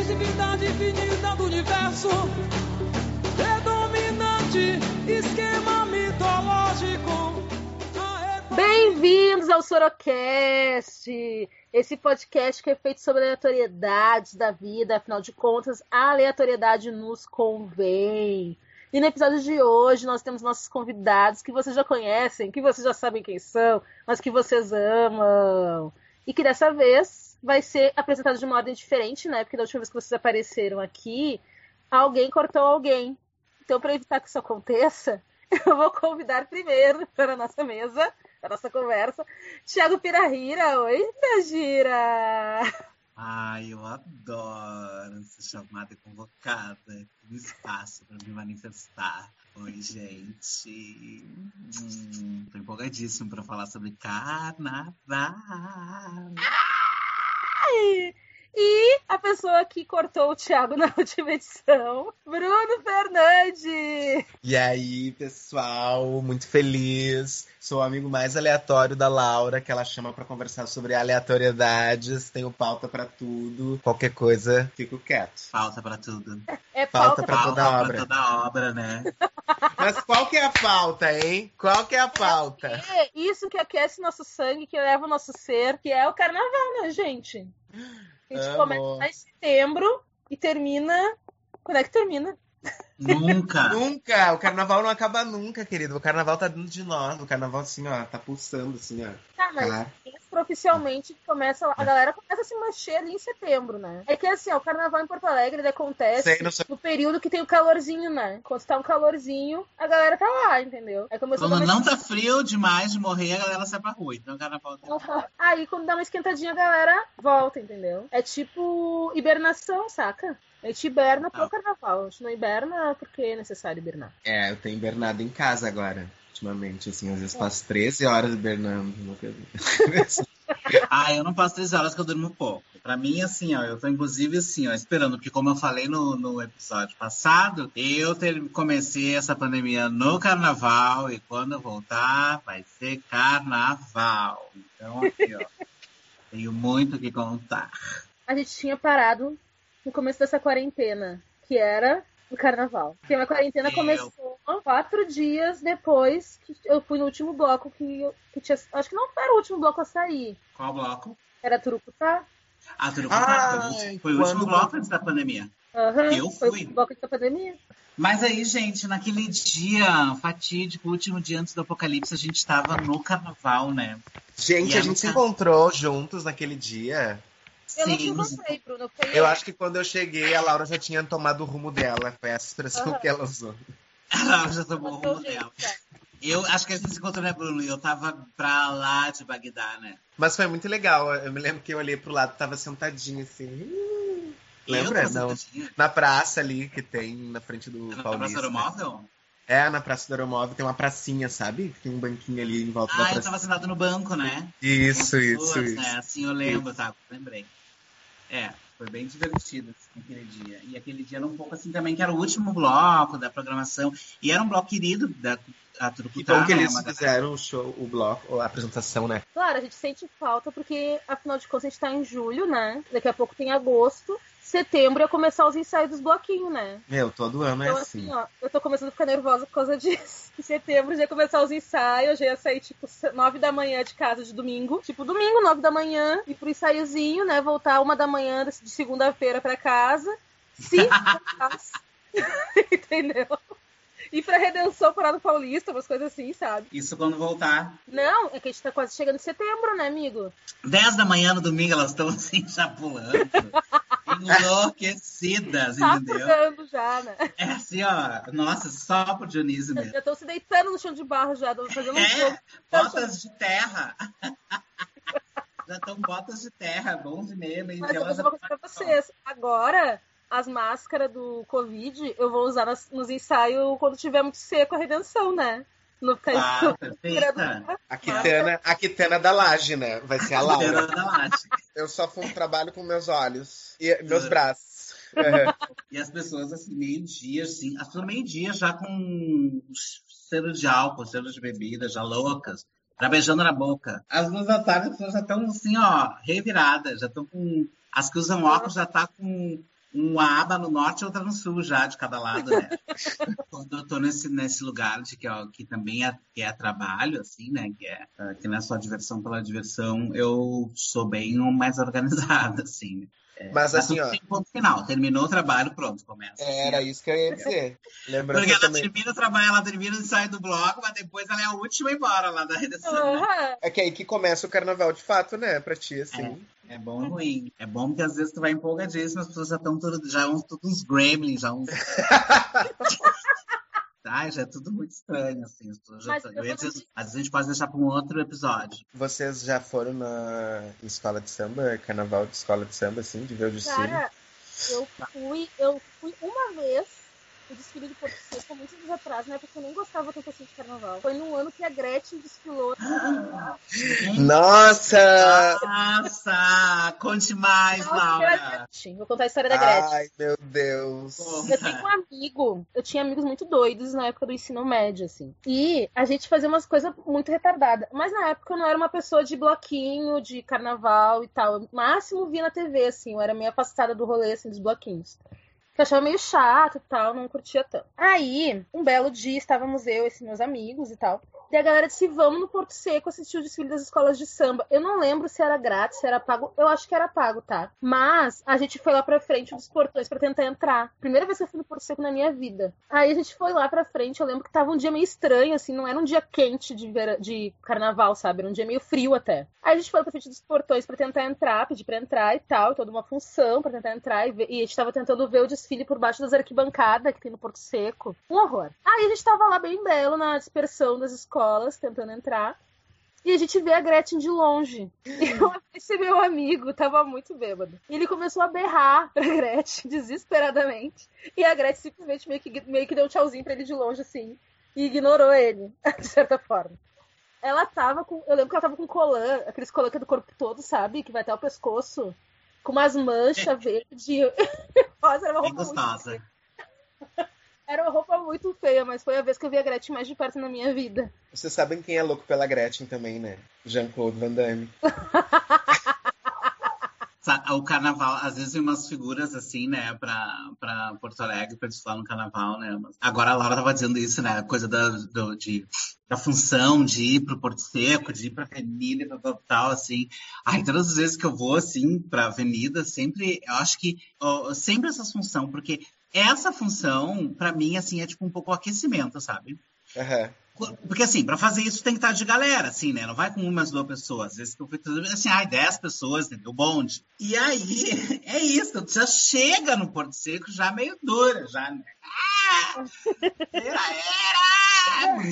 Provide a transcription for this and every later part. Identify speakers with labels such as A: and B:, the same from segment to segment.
A: divindade infinita do universo. Predominante, esquema mitológico.
B: Bem-vindos ao Sorocast! Esse podcast que é feito sobre aleatoriedades da vida, afinal de contas, a aleatoriedade nos convém. E no episódio de hoje nós temos nossos convidados que vocês já conhecem, que vocês já sabem quem são, mas que vocês amam. E que dessa vez vai ser apresentado de uma ordem diferente, né? Porque da última vez que vocês apareceram aqui, alguém cortou alguém. Então, para evitar que isso aconteça, eu vou convidar primeiro para a nossa mesa, para a nossa conversa, Thiago Pirahira. Oi, Pirahira!
C: Ai, eu adoro ser chamada e convocada no espaço para me manifestar. Oi, gente. Hum, tô empolgadíssimo para falar sobre carnaval.
B: Ai! E a pessoa que cortou o Thiago na última edição, Bruno Fernandes.
D: E aí, pessoal, muito feliz. Sou o amigo mais aleatório da Laura, que ela chama para conversar sobre aleatoriedades. Tenho pauta para tudo. Qualquer coisa, fico quieto.
C: Pauta para tudo.
B: É
D: Pauta pra toda
C: Pauta
D: obra.
C: pra toda obra, né?
D: Mas qual que é a pauta, hein? Qual que é a pauta?
B: É isso que aquece nosso sangue, que leva o nosso ser, que é o carnaval, né, gente? A gente
D: Amo.
B: começa em setembro e termina. Quando é que termina?
C: Nunca.
D: Nunca! O carnaval não acaba nunca, querido. O carnaval tá dentro de nós. O carnaval, assim, ó, tá pulsando, assim, ó.
B: Tá, mas
D: Tá.
B: oficialmente começa. A galera começa a se mexer ali em setembro, né? É que assim, ó, o carnaval em Porto Alegre ele acontece
D: Sei, sei.
B: no período que tem o calorzinho, né? Quando tá um calorzinho, a galera tá lá, entendeu? Aí começou a
C: Quando não tá frio demais de morrer, a galera sai pra rua. Então, o carnaval
B: Aí quando dá uma esquentadinha, a galera volta, entendeu? É tipo hibernação, saca? A gente hiberna pro
C: Ah.
B: carnaval. A gente não hiberna porque é necessário hibernar.
D: É, eu tenho hibernado em casa agora, ultimamente, assim, às vezes passo 13 horas hibernando. uma coisa assim.
C: Ah, eu não passo três horas que eu durmo pouco. Pra mim, assim, ó, eu tô inclusive assim, ó, esperando, porque como eu falei no, no episódio passado, eu ter- comecei essa pandemia no carnaval e quando eu voltar, vai ser carnaval. Então, aqui, ó, tenho muito o que contar.
B: A gente tinha parado no começo dessa quarentena, que era o carnaval. Porque a quarentena
C: Eu-
B: começou quatro dias depois que eu fui no último bloco que, eu- que tinha. Acho que não era o último bloco a sair.
C: Qual bloco?
B: Era Turucutá.
C: Ah, tudo
D: Ai,
C: Foi o último bloco antes da pandemia.
B: Aham,
C: Eu
B: Foi o
C: fui.
B: último bloco da pandemia.
C: Mas aí, gente, naquele dia fatídico, último dia antes do apocalipse, a gente tava no carnaval, né?
D: Gente,
C: E
D: a
C: a
D: gente se encontrou juntos naquele dia.
B: Eu não te Bruno.
D: Eu acho que quando eu cheguei, a Laura já tinha tomado o rumo dela. Foi essa expressão
B: Aham.
D: que ela usou.
C: ela já tomou o rumo dela. Eu acho que a gente se encontrou, né, Bruno? E eu tava pra lá de Bagdá, né?
D: Mas foi muito legal. Eu me lembro que eu olhei pro lado, tava sentadinho assim. Lembra? Não.
C: sentadinha.
D: Na praça ali que tem na frente do
C: Na Praça
D: Paulista.
C: Aeromóvel?
D: É, na Praça do Aeromóvel tem uma pracinha, sabe? Tem um banquinho ali em volta da
C: Ah, eu
D: praça.
C: tava sentado no banco, né?
D: Isso,
C: Com
D: isso,
C: pessoas,
D: isso.
C: Né? Assim eu lembro, tá? Lembrei. É, foi bem divertido aquele dia. E aquele dia era um pouco assim também, que era o último bloco da programação. E era um bloco querido da a
D: Que
C: Turucutá,
D: bom que eles fizeram o show, o bloco, a apresentação, né?
B: Claro, a gente sente falta porque, afinal de contas, a gente tá em julho, né? Daqui a pouco tem agosto. Setembro ia começar os ensaios dos bloquinhos, né?
D: Meu, todo ano é
B: Então,
D: assim.
B: assim, ó, eu tô começando a ficar nervosa por causa disso. Em setembro já ia começar os ensaios, já ia sair, tipo, nove da manhã de casa de domingo. Tipo, domingo, nove da manhã, ir pro ensaiozinho, né? Voltar uma da manhã de segunda-feira pra casa. Se voltasse. Entendeu? Ir pra Redenção, Parado Paulista, umas coisas assim, sabe?
C: Isso quando voltar.
B: Não, é que a gente tá quase chegando em setembro, né, amigo?
C: 10 da manhã no domingo, elas estão assim, já pulando. Enlouquecidas,
B: Tá
C: entendeu?
B: já, né?
C: É assim, ó. Nossa, só pro Dionísio mesmo.
B: Já estão se deitando no chão de barro já, fazendo um
C: É,
B: jogo.
C: botas de terra. Já estão botas de terra, bons e meia, meio
B: Mas eu vou coisa pra vocês. Agora, as máscaras do Covid, eu vou usar nas- nos ensaios quando tiver muito seco a redenção, né? Não ficar
C: Ah,
B: isso.
C: perfeita.
D: A Kitana, a Kitana da laje, né? Vai ser a Laura.
C: Inteira da laje.
D: Eu só fumo trabalho com meus olhos e meus braços. É.
C: E as pessoas, assim, meio-dia, assim, as pessoas meio-dia já com cheiro de álcool, cheiro de bebida, já loucas, já beijando na boca. Às duas da tarde as pessoas já estão, assim, ó, reviradas, já estão com. As que usam óculos já tá com um aba no norte e outra no sul já, de cada lado, né? Quando eu tô nesse, nesse lugar de que, ó, que também é, que é trabalho, assim, né? Que, é, que não é só diversão pela diversão, eu sou bem mais organizada, assim. É,
D: Mas assim, ó.
C: Tem ponto final. Terminou o trabalho, pronto, começa.
D: Era isso que eu ia dizer. Lembrando
C: Porque ela
D: também...
C: termina o trabalho, ela termina e sai do bloco, mas depois ela é a última ir embora lá da redação.
B: Uhum.
D: É que aí que começa o carnaval de fato, né? Pra ti, assim.
C: É bom ou ruim. É bom porque às vezes tu vai empolgadíssimo, as pessoas já estão tudo, já uns, tudo uns gremlins, já uns. Ai, já é tudo muito estranho, assim. Já dizer- às vezes a gente pode deixar para um outro episódio.
D: Vocês já foram na escola de samba, carnaval de escola de samba, assim, de ver o desfile?
B: Cara, eu fui, eu fui uma vez o desfile de Porto Seco, há muitos anos atrás, né? Porque eu nem gostava tanto assim de carnaval. Foi num ano que a Gretchen desfilou.
D: Nossa!
C: Nossa! Conte mais,
B: Nossa, a
C: Laura!
B: Gretchen. Vou contar a história da Gretchen.
D: Ai, meu Deus.
B: Eu tenho um amigo, eu tinha amigos muito doidos na época do ensino médio, assim. E a gente fazia umas coisas muito retardadas. Mas na época eu não era uma pessoa de bloquinho, de carnaval e tal. Eu máximo via na TV, assim. Eu era meio afastada do rolê, assim, dos bloquinhos. Que achava meio chato e tal, não curtia tanto. Aí, um belo dia, estávamos eu esses meus amigos e tal. E a galera disse: vamos no Porto Seco assistir o desfile das escolas de samba. Eu não lembro se era grátis, se era pago. Eu acho que era pago, tá? Mas a gente foi lá pra frente dos portões pra tentar entrar. Primeira vez que eu fui no Porto Seco na minha vida. Aí a gente foi lá pra frente. Eu lembro que tava um dia meio estranho, assim, não era um dia quente de, de carnaval, sabe? Era um dia meio frio até. Aí a gente foi pra frente dos portões pra tentar entrar, pedir pra entrar e tal, toda uma função pra tentar entrar. E, ver- e a gente tava tentando ver o desfile por baixo das arquibancadas que tem no Porto Seco. Um horror. Aí a gente tava lá bem belo na dispersão das escolas, tentando entrar. E a gente vê a Gretchen de longe. E eu- esse meu amigo tava muito bêbado. E ele começou a berrar pra Gretchen, desesperadamente. E a Gretchen simplesmente meio que, meio que deu um tchauzinho pra ele de longe, assim. E ignorou ele, de certa forma. Ela tava com. Eu lembro que ela tava com colã, aqueles colã que é do corpo todo, sabe? Que vai até o pescoço. Com umas manchas verde. Nossa, era uma roupa muito
C: gostosa.
B: feia. Era uma roupa muito feia, mas foi a vez que eu vi a Gretchen mais de perto na minha vida.
D: Vocês sabem quem é louco pela Gretchen também, né? Jean-Claude Van Damme.
C: O carnaval, às vezes vem umas figuras assim, né, pra, pra Porto Alegre, pra desfilar no carnaval, né? Mas Agora a Laura tava dizendo isso, né? Coisa da, do- de, da função de ir pro Porto Seco, de ir pra Avenida e tal, tal, tal, assim. Ai, todas as vezes que eu vou, assim, pra Avenida, sempre, eu acho que, ó, sempre essa função, porque essa função, pra mim, assim, é tipo um pouco o aquecimento, sabe?
D: Aham.
C: Porque assim, pra fazer isso tem que estar de galera, assim, né? Não vai com umas duas pessoas. Às vezes eu fui tudo assim, ai, dez pessoas, entendeu? Bonde. E aí, é isso, tu já chega no Porto Seco já meio dura, já, né? Ah! Era, era!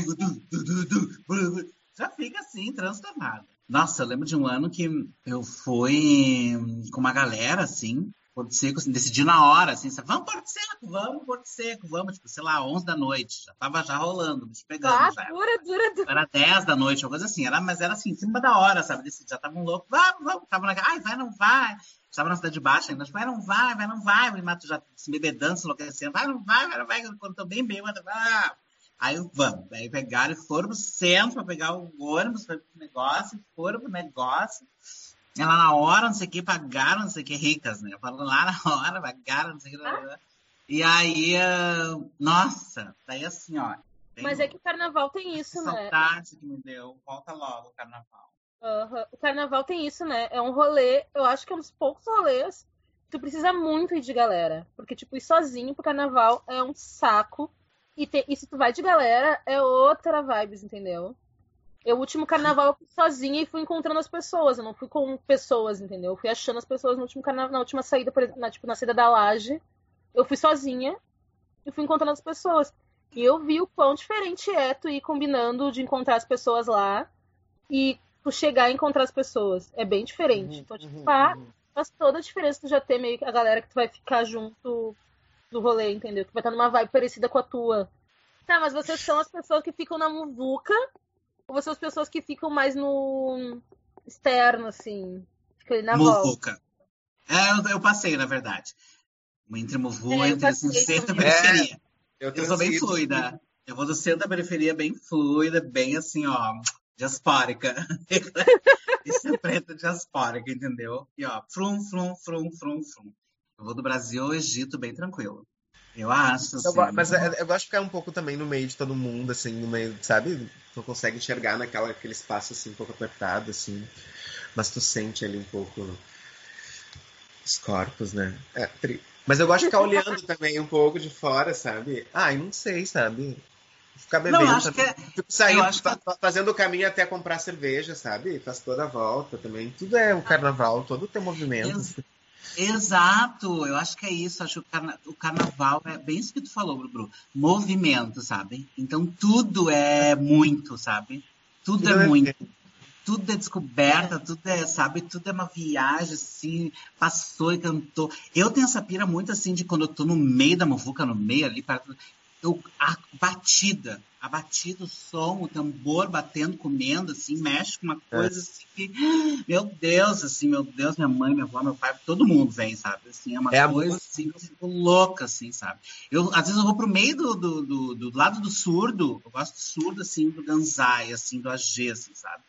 C: Já fica assim, transtornado. Nossa, eu lembro de um ano que eu fui com uma galera, assim, Porto Seco, assim, decidi na hora, assim, vamos Porto Seco, vamos Porto Seco, vamos, tipo, sei lá, 11 da noite, já tava já rolando, me pegando
B: Ah,
C: já.
B: dura, dura, dura.
C: Era 10 da noite, uma coisa assim, era, mas era assim, em cima da hora, sabe? Decidi, já estavam loucos, vamos, vamos, tava na, ai, vai, não vai. Estava na cidade baixa ainda, vai, não vai, vai, não vai, o Mato já se bebedando, se enlouquecendo, vai, não vai, vai, não vai, quando tô bem bêbado, vai. Aí vamos, aí pegaram e foram pro centro pra pegar o ônibus, foi pro negócio, foram pro negócio. E lá na hora, não sei o que, pagaram, não sei o que, ricas, né? Falando lá na hora, pagaram, não sei o que.
B: Ah.
C: E aí, ah, nossa, daí assim, ó.
B: Mas é que o carnaval tem
C: que
B: isso, né?
C: saudade que me deu. Volta logo o carnaval.
B: Aham. O carnaval tem isso, né? É um rolê, eu acho que é um dos poucos rolês que tu precisa muito ir de galera. Porque, tipo, ir sozinho pro carnaval é um saco. E, te- e se tu vai de galera, é outra vibes, entendeu? Eu, o último carnaval, eu fui sozinha e fui encontrando as pessoas. Eu não fui com pessoas, entendeu? Eu fui achando as pessoas no último carnaval, na última saída, por exemplo, na, tipo, na saída da laje. Eu fui sozinha e fui encontrando as pessoas. E eu vi o quão diferente é tu ir combinando de encontrar as pessoas lá e tu chegar e encontrar as pessoas. É bem diferente.
D: Uhum,
B: então, tipo,
D: uhum,
B: pá,
D: uhum.
B: faz toda a diferença tu já ter meio que a galera que tu vai ficar junto do rolê, entendeu? Que vai estar numa vibe parecida com a tua. Tá, mas vocês são as pessoas que ficam na muvuca ou vocês são as pessoas que ficam mais no externo, assim? Fica ali na volta.
C: Muvuca. É, eu, passei, na verdade. Entre Muvu,
B: É, eu
C: entre assim,
B: passei
C: centro e periferia.
D: Eu,
C: Eu sou bem fluida. Eu vou do centro da periferia bem fluida, bem assim, ó, diaspórica. Isso é preta diaspórica, entendeu? E ó, frum, frum, frum, frum, frum. Eu vou do Brasil ao Egito bem tranquilo. Eu acho, assim.
D: Eu go- mas é- eu gosto de ficar um pouco também no meio de todo mundo, assim, no meio, sabe? Tu consegue enxergar naquela, aquele espaço, assim, um pouco apertado, assim. Mas tu sente ali um pouco os corpos, né? É, tri- Mas eu gosto de ficar olhando também um pouco de fora, sabe? Ah, eu não sei, sabe? Ficar bebendo.
C: Não, acho que
D: também.
C: é-
D: Fico saindo,
C: eu acho que-
D: fa- fa- fazendo o caminho até comprar cerveja, sabe? Faz toda a volta também. Tudo é o carnaval, todo tem movimento.
C: Ex- Exato, eu acho que é isso. Acho que o, carna- o carnaval é bem isso que tu falou, Bruno. Movimento, sabe? Então tudo é muito, sabe? Tudo é
D: é
C: muito. Tudo é descoberta, tudo é, sabe? Tudo é uma viagem, assim, passou e cantou. Eu tenho essa pira muito assim de quando eu tô no meio da muvuca, no meio ali, perto, eu, a batida, a batida, o som, o tambor batendo, comendo, assim, mexe com uma coisa assim que, meu Deus, assim, meu Deus, minha mãe, minha avó, meu pai, todo mundo vem, sabe? Assim, é uma
D: É
C: coisa assim, fico louca, assim, sabe? Eu, às vezes eu vou pro meio do, do, do, do lado do surdo, eu gosto do surdo, assim, do Ganzai, assim, do AG, assim, sabe?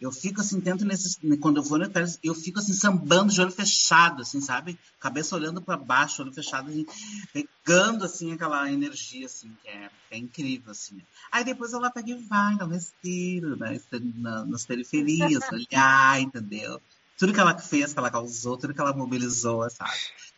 C: Eu fico assim, tento nesses. Quando eu vou no Itália, eu fico assim, sambando de olho fechado, assim, sabe? Cabeça olhando para baixo, olho fechado, assim, pegando assim aquela energia, assim, que é, que é incrível, assim. Aí depois ela pega e vai, dá um respiro, né? Na, nas periferias, olhar, entendeu? Tudo que ela fez, que ela causou, tudo que ela mobilizou, sabe?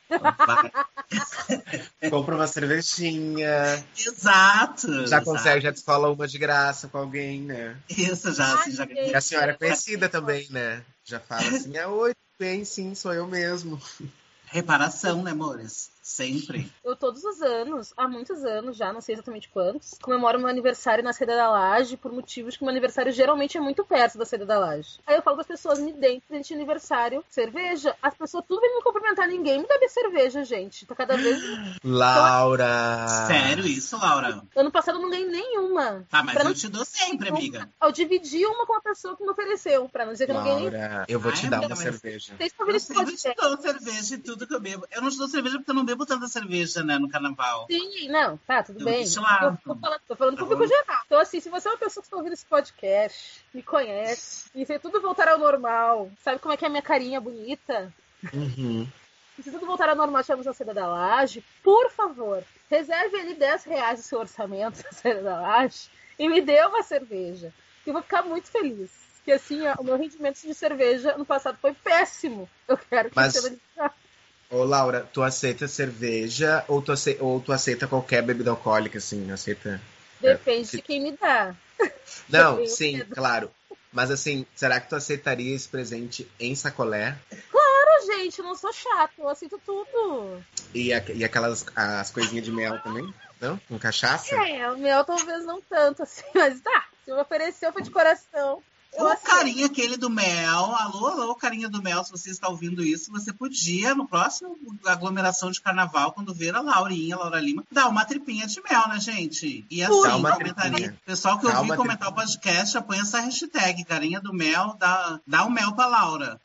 D: Compra uma cervejinha.
C: Exato!
D: Já
C: exato.
D: consegue, já descola uma de graça com alguém, né?
C: Isso, já, assim, já
B: Ai,
D: E a senhora é conhecida também, né? Já fala assim, ah, oi, bem, sim, sou eu mesmo.
C: Reparação, né, amores? Sempre.
B: Eu todos os anos, há muitos anos já, não sei exatamente quantos, comemoro meu aniversário na Seda da Laje por motivos que meu aniversário geralmente é muito perto da Seda da Laje. Aí eu falo para as pessoas, me deem presente de aniversário, cerveja. As pessoas tudo vêm me cumprimentar, ninguém me bebe cerveja, gente. Tá cada vez...
D: Laura!
C: Sério isso, Laura?
B: Ano passado eu não ganhei nenhuma.
C: Tá, mas
B: Pra
C: eu
B: não-
C: te dou sempre, amiga.
B: Eu dividi uma com a pessoa que me ofereceu, pra não dizer que eu não ganhei.
D: Laura, eu vou te
C: Ai,
D: dar
C: amiga,
D: uma
C: mas-
D: cerveja.
B: Vocês
C: Eu sempre te dou cerveja e tudo que eu bebo. Eu não te dou cerveja porque eu não bebo tanta cerveja, né, no carnaval.
B: Sim, não, tá, tudo
C: Eu
B: bem.
C: lá.
B: Eu tô falando, tô falando
C: Tá
B: público
C: bom.
B: geral. Então, assim, se você é uma pessoa que está ouvindo esse podcast, me conhece, e se tudo voltar ao normal, sabe como é que é a minha carinha bonita?
D: Uhum.
B: E se tudo voltar ao normal, tivemos a Seda da Laje, por favor, reserve ali 10 reais do seu orçamento da Seda da Laje e me dê uma cerveja. Eu vou ficar muito feliz. Porque assim, ó, o meu rendimento de cerveja no passado foi péssimo. Eu quero que
D: Mas-
B: seja
D: Ô, Laura, tu aceita cerveja ou tu aceita, ou tu aceita qualquer bebida alcoólica, assim? Aceita?
B: Depende de quem me dá.
D: Não, sim,
B: medo.
D: claro. Mas assim, será que tu aceitaria esse presente em sacolé?
B: Claro, gente, eu não sou chato, eu aceito tudo.
D: E, a- e aquelas as coisinhas de mel também? Não? Com cachaça?
B: É, o meu talvez não tanto assim, mas tá. Se me ofereceu, foi de coração. Eu
C: O carinha aquele do mel, alô, alô, carinha do mel, se você está ouvindo isso, você podia, no próximo aglomeração de carnaval, quando ver a Laurinha, a Laura Lima, dar uma tripinha de mel, né, gente? E assim,
D: uma
C: comentaria.
D: tripinha.
C: Pessoal que
D: uma
C: comentar o podcast, põe essa hashtag, carinha do mel, dá, dá o mel pra Laura.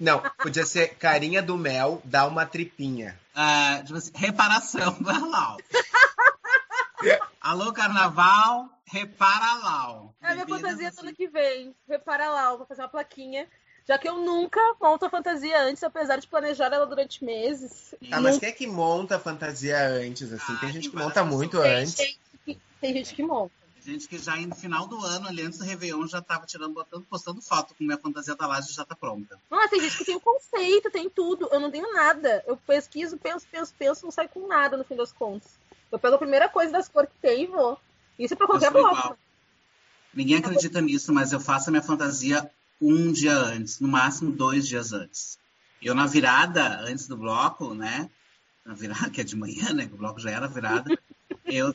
D: Não, podia ser carinha do mel, dá uma tripinha.
C: Ah, tipo assim, reparação pra Lau. Alô, carnaval, repara Lau.
B: É a minha fantasia do
C: assim.
B: ano que vem. Repara lá, vou fazer uma plaquinha. Já que eu nunca monto a fantasia antes, apesar de planejar ela durante meses.
D: Ah, mas quem é que monta a fantasia antes, assim? Tem
C: Ah,
D: gente
C: tem
D: que
C: várias
D: monta muito
C: pessoas.
D: antes.
B: Tem gente, que, tem gente que monta.
C: Gente que já no final do ano, ali antes do Réveillon, já tava tirando, botando, postando foto com minha fantasia da laje já tá pronta.
B: Nossa, tem gente que tem o conceito, tem tudo. Eu não tenho nada. Eu pesquiso, penso, penso, penso, não saio com nada no fim das contas. Eu pego a primeira coisa das cores que tem e vou. Isso é pra qualquer bloco.
C: Ninguém acredita nisso, mas eu faço a minha fantasia um dia antes, no máximo dois dias antes. Eu na virada, antes do bloco, né? Na virada, que é de manhã, né? Que o bloco já era virada. eu,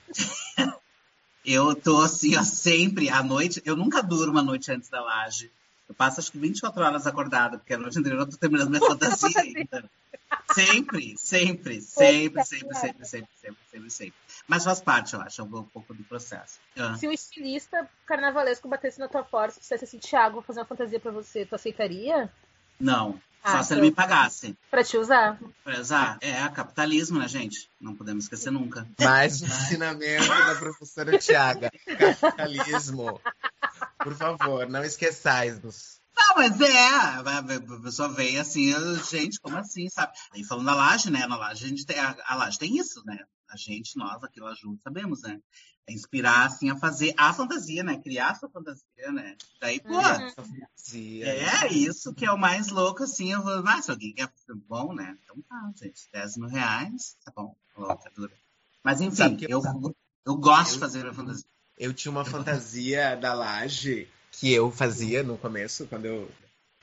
C: eu tô assim, ó, sempre à noite. Eu nunca durmo a noite antes da laje. Eu passo acho que 24 horas acordada, porque a noite anterior eu tô terminando minha fantasia ainda. Sempre, sempre, sempre, sempre, sempre, sempre, sempre, sempre, sempre. Mas faz parte, eu acho, um pouco do processo. Ah.
B: Se um estilista carnavalesco batesse na tua porta e dissesse assim, Thiago, vou fazer uma fantasia pra você, tu aceitaria?
C: Não,
B: Ah,
C: só se ele
B: então-
C: me pagasse.
B: Pra te usar?
C: Pra usar. É, capitalismo, né, gente? Não podemos esquecer nunca.
D: Mais um ensinamento da professora Tiaga. Capitalismo. Por favor, não esqueçais-nos.
C: Não, mas é, a pessoa veio assim, gente, como assim, sabe? Aí falando da laje, né? Na laje a gente tem, a, a laje tem isso, né? A gente, nós aqui lá juntos, sabemos, né? É inspirar, assim, a fazer a fantasia, né? Criar a sua fantasia, né? Daí, pô,
B: Uhum.
D: Fantasia.
C: é isso que é o mais louco, assim. Eu vou, ah, se alguém quer bom, né? Então tá, gente, 10 mil reais, tá bom. Louca, dura. Mas enfim, eu, eu gosto de fazer a fantasia.
D: Eu tinha uma fantasia da laje que eu fazia no começo, quando eu.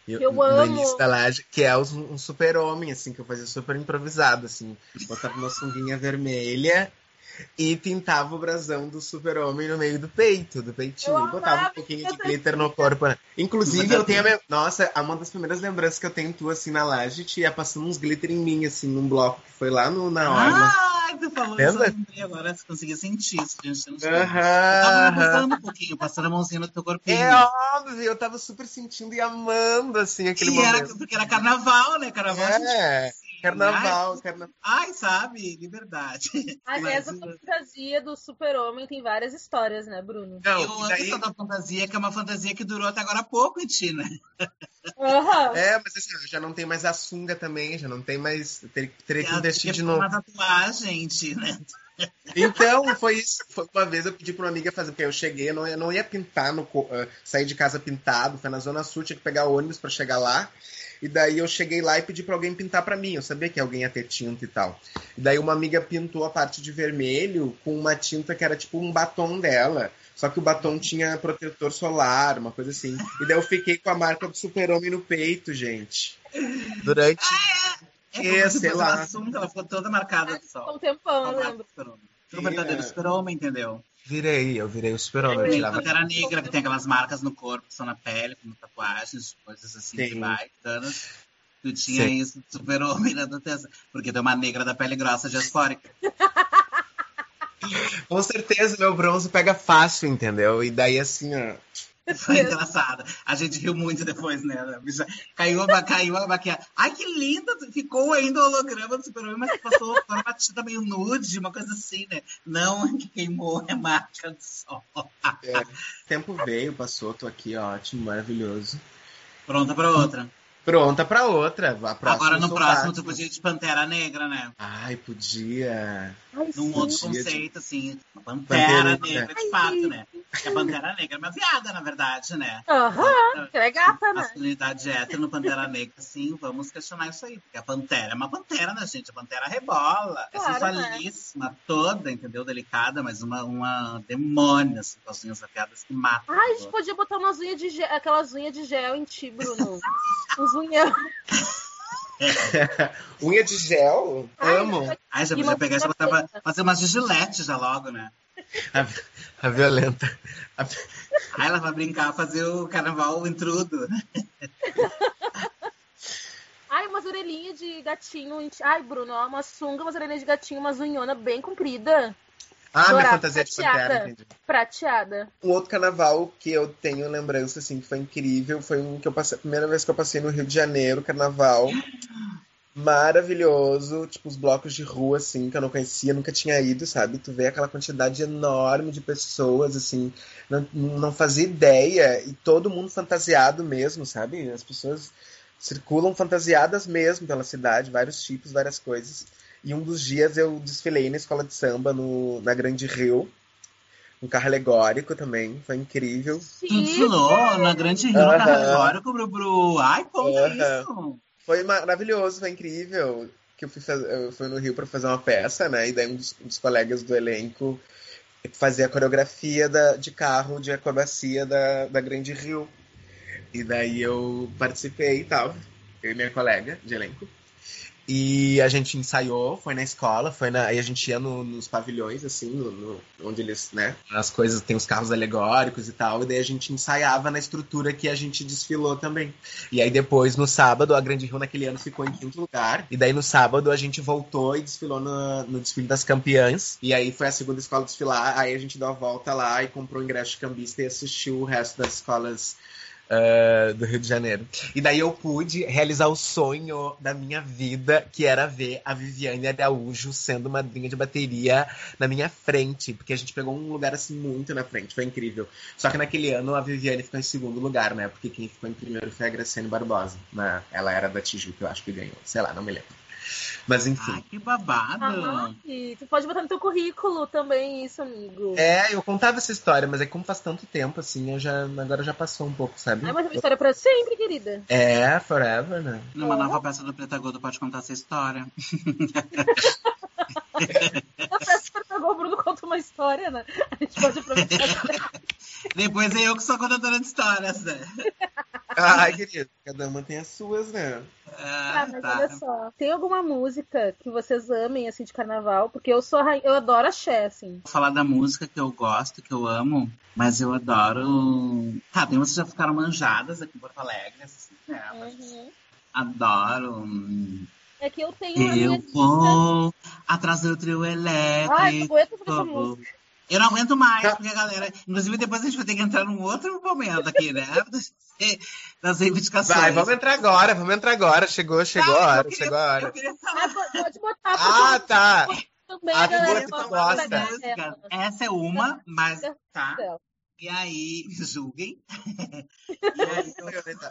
B: Eu
D: no
B: amo.
D: início da laje, que é um, um super-homem, assim, que eu fazia super improvisado, assim. Botava uma sunguinha vermelha e pintava o brasão do super-homem no meio do peito, do peitinho.
B: Eu
D: E botava um pouquinho de glitter no corpo. né? Inclusive, eu tenho a minha... Nossa, uma das primeiras lembranças que eu tenho tu, assim, na laje, ia passando uns glitter em mim, assim, num bloco que foi lá no, na orla.
C: Ai, tu falou
D: Lembra?
C: isso, eu agora, você conseguia sentir isso, gente. Não sei. Eu tava
D: aham.
C: passando um pouquinho, passando a mãozinha no teu corpinho.
D: É óbvio, eu tava super sentindo e amando, assim, aquele
C: E
D: momento.
C: era, porque era carnaval, né? Carnaval a gente
D: É,
C: assim,
D: carnaval,
C: Ai,
D: carnaval.
C: ai, sabe? Liberdade.
B: Mas
C: Mas,
B: essa fantasia do super-homem tem várias histórias, né, Bruno?
D: Não,
C: eu amo
D: daí,
C: essa da fantasia, que é uma fantasia que durou até agora há pouco em ti, né?
B: Aham.
D: é, mas assim, já não tem mais a sunga também, já não tem mais. Ter, teria que investir de novo.
C: Uma tatuagem, gente, né?
D: Então, foi isso. Foi uma vez eu pedi pra uma amiga fazer, porque eu cheguei, eu não ia, não ia pintar, no, co- ah, sair de casa pintado, foi na Zona Sul, tinha que pegar ônibus pra chegar lá. E daí eu cheguei lá e pedi pra alguém pintar pra mim. Eu sabia que alguém ia ter tinta e tal. E daí uma amiga pintou a parte de vermelho com uma tinta que era tipo um batom dela. Só que o batom tinha protetor solar, uma coisa assim. E daí eu fiquei com a marca do super-homem no peito, gente. Durante.
C: É,
D: É,
C: como
D: sei lá.
C: que ela ficou toda marcada de
B: Ficou
C: sol.
B: um tempão, eu lembro.
C: O verdadeiro
D: É.
C: super-homem, entendeu?
D: Virei, eu virei o super-homem. Eu tirava
C: Pantera Negra, que tem aquelas marcas no corpo, que são na pele, como tatuagens, coisas assim, canas. Tu tinha
D: Sim.
C: isso, super-homem na tua testa. Porque tem uma negra da pele grossa diaspórica.
D: Com certeza, meu bronze pega fácil, entendeu? E daí, assim, ó.
C: Foi engraçado. A gente riu muito depois, né? Caiu a, caiu a maquiagem. Ai, que linda! Ficou ainda o holograma do super-homem, mas passou uma tinta meio nude, uma coisa assim, né? Não, que queimou é marca do sol.
D: É, o tempo veio, passou, tô aqui, ótimo, maravilhoso.
C: Pronta pra outra.
D: Pronta pra outra. A próxima
C: Agora no próximo tu podia ir de Pantera Negra, né?
D: Ai, podia.
B: Ai,
C: Num
B: sim.
C: outro
D: Podia de-
C: conceito, assim. Uma Pantera
D: Pantera
C: Negra, de fato, né? Porque a Pantera Negra é uma viada, na verdade, né?
B: Aham, que é gata, né?
C: Masculinidade hétero no Pantera Negra, sim, vamos questionar isso aí. Porque a Pantera é uma Pantera, né, gente? A Pantera rebola, é
B: Claro,
C: sensualíssima, toda, entendeu? Delicada, mas uma, uma demônia, assim, com as unhas afiadas que matam.
B: Ai, a gente podia botar umas unhas de gel, aquelas unhas de gel em ti, Bruno. Uns unhão.
D: Unha de gel?
B: Ai,
D: Amo.
C: Ai, já podia pegar e já botava, fazer umas de gilete já logo, né?
D: A, a violenta. A-
C: Ai, ela vai brincar, fazer o carnaval intrudo, né?
B: Ai, umas orelhinhas de gatinho. Ai, Bruno, ó, uma sunga, umas orelhinhas de gatinho, uma unhona bem comprida.
D: Ah, minha fantasia de
B: prateada.
D: pantera, entendi.
B: Prateada.
D: Um outro carnaval que eu tenho lembrança, assim, que foi incrível, foi um que eu passei, a primeira vez que eu passei no Rio de Janeiro, carnaval. Maravilhoso, tipo, os blocos de rua, assim, que eu não conhecia, nunca tinha ido, sabe? Tu vê aquela quantidade enorme de pessoas, assim, não, não fazia ideia, e todo mundo fantasiado mesmo, sabe? As pessoas circulam fantasiadas mesmo pela cidade, vários tipos, várias coisas. E um dos dias eu desfilei na escola de samba no, na Grande Rio, um carro alegórico também, foi incrível.
C: Tu
B: Sim.
C: desfilou na Grande Rio,
D: Aham.
C: carro alegórico, Bru, Bru. Ai,
D: Aham.
C: isso.
D: Foi maravilhoso, foi incrível. Que eu fui, faz... eu fui no Rio para fazer uma peça, né? E daí um dos, um dos colegas do elenco fazia a coreografia da, de carro de acrobacia da, da Grande Rio. E daí eu participei e tal, eu e minha colega de elenco. E a gente ensaiou, foi na escola, foi na, aí a gente ia no- nos pavilhões, assim, no, no- onde eles, né, as coisas, tem os carros alegóricos e tal, e daí a gente ensaiava na estrutura que a gente desfilou também. E aí depois, no sábado, a Grande Rio naquele ano ficou em quinto lugar, e daí no sábado a gente voltou e desfilou no, no desfile das campeãs, e aí foi a segunda escola desfilar, aí a gente deu a volta lá e comprou o ingresso de cambista e assistiu o resto das escolas uh, do Rio de Janeiro. E daí eu pude realizar o sonho da minha vida, que era ver a Viviane Araújo sendo madrinha de bateria na minha frente, porque a gente pegou um lugar assim muito na frente, foi incrível. Só que naquele ano a Viviane ficou em segundo lugar, né? Porque quem ficou em primeiro foi a Graciane Barbosa. Né? Ela era da Tijuca, eu acho que ganhou. Sei lá, não me lembro. Mas enfim.
C: Ai, que babado.
B: Ai, tu pode botar no teu currículo também isso, amigo.
D: É, eu contava essa história, mas é como faz tanto tempo, assim, eu já, agora já passou um pouco, sabe?
B: É, mas é uma história pra sempre, querida.
D: É, forever, né?
C: Numa nova peça do Preta Gordo pode contar essa história.
B: Na peça do Preta Gordo, o Bruno conta uma história, né? A gente pode aproveitar.
C: Depois é eu que sou contadora de histórias, né?
D: Ai, querido, cada uma tem as suas, né?
B: Ah, mas tá. olha só. Tem alguma música que vocês amem, assim, de carnaval? Porque eu sou eu adoro axé, assim.
C: Vou falar da música que eu gosto, que eu amo, mas eu adoro. Tá, tem umas que já ficaram manjadas aqui em Porto Alegre, assim, né? Uhum. Adoro.
B: É que eu tenho.
C: Eu vou atrás do trio elétrico. Ai, eu
B: aguento essa música.
C: Eu não aguento mais, porque a galera. Inclusive, depois a gente vai ter que entrar num outro momento aqui, né? Das reivindicações.
D: Vai, vamos entrar agora, vamos entrar agora. Chegou, chegou a hora, queria, chegou a hora.
B: Ah, pode botar.
D: Ah, tá.
B: Também, a galera,
C: gosta. Essa é uma, mas tá. E aí, julguem.
D: e aí,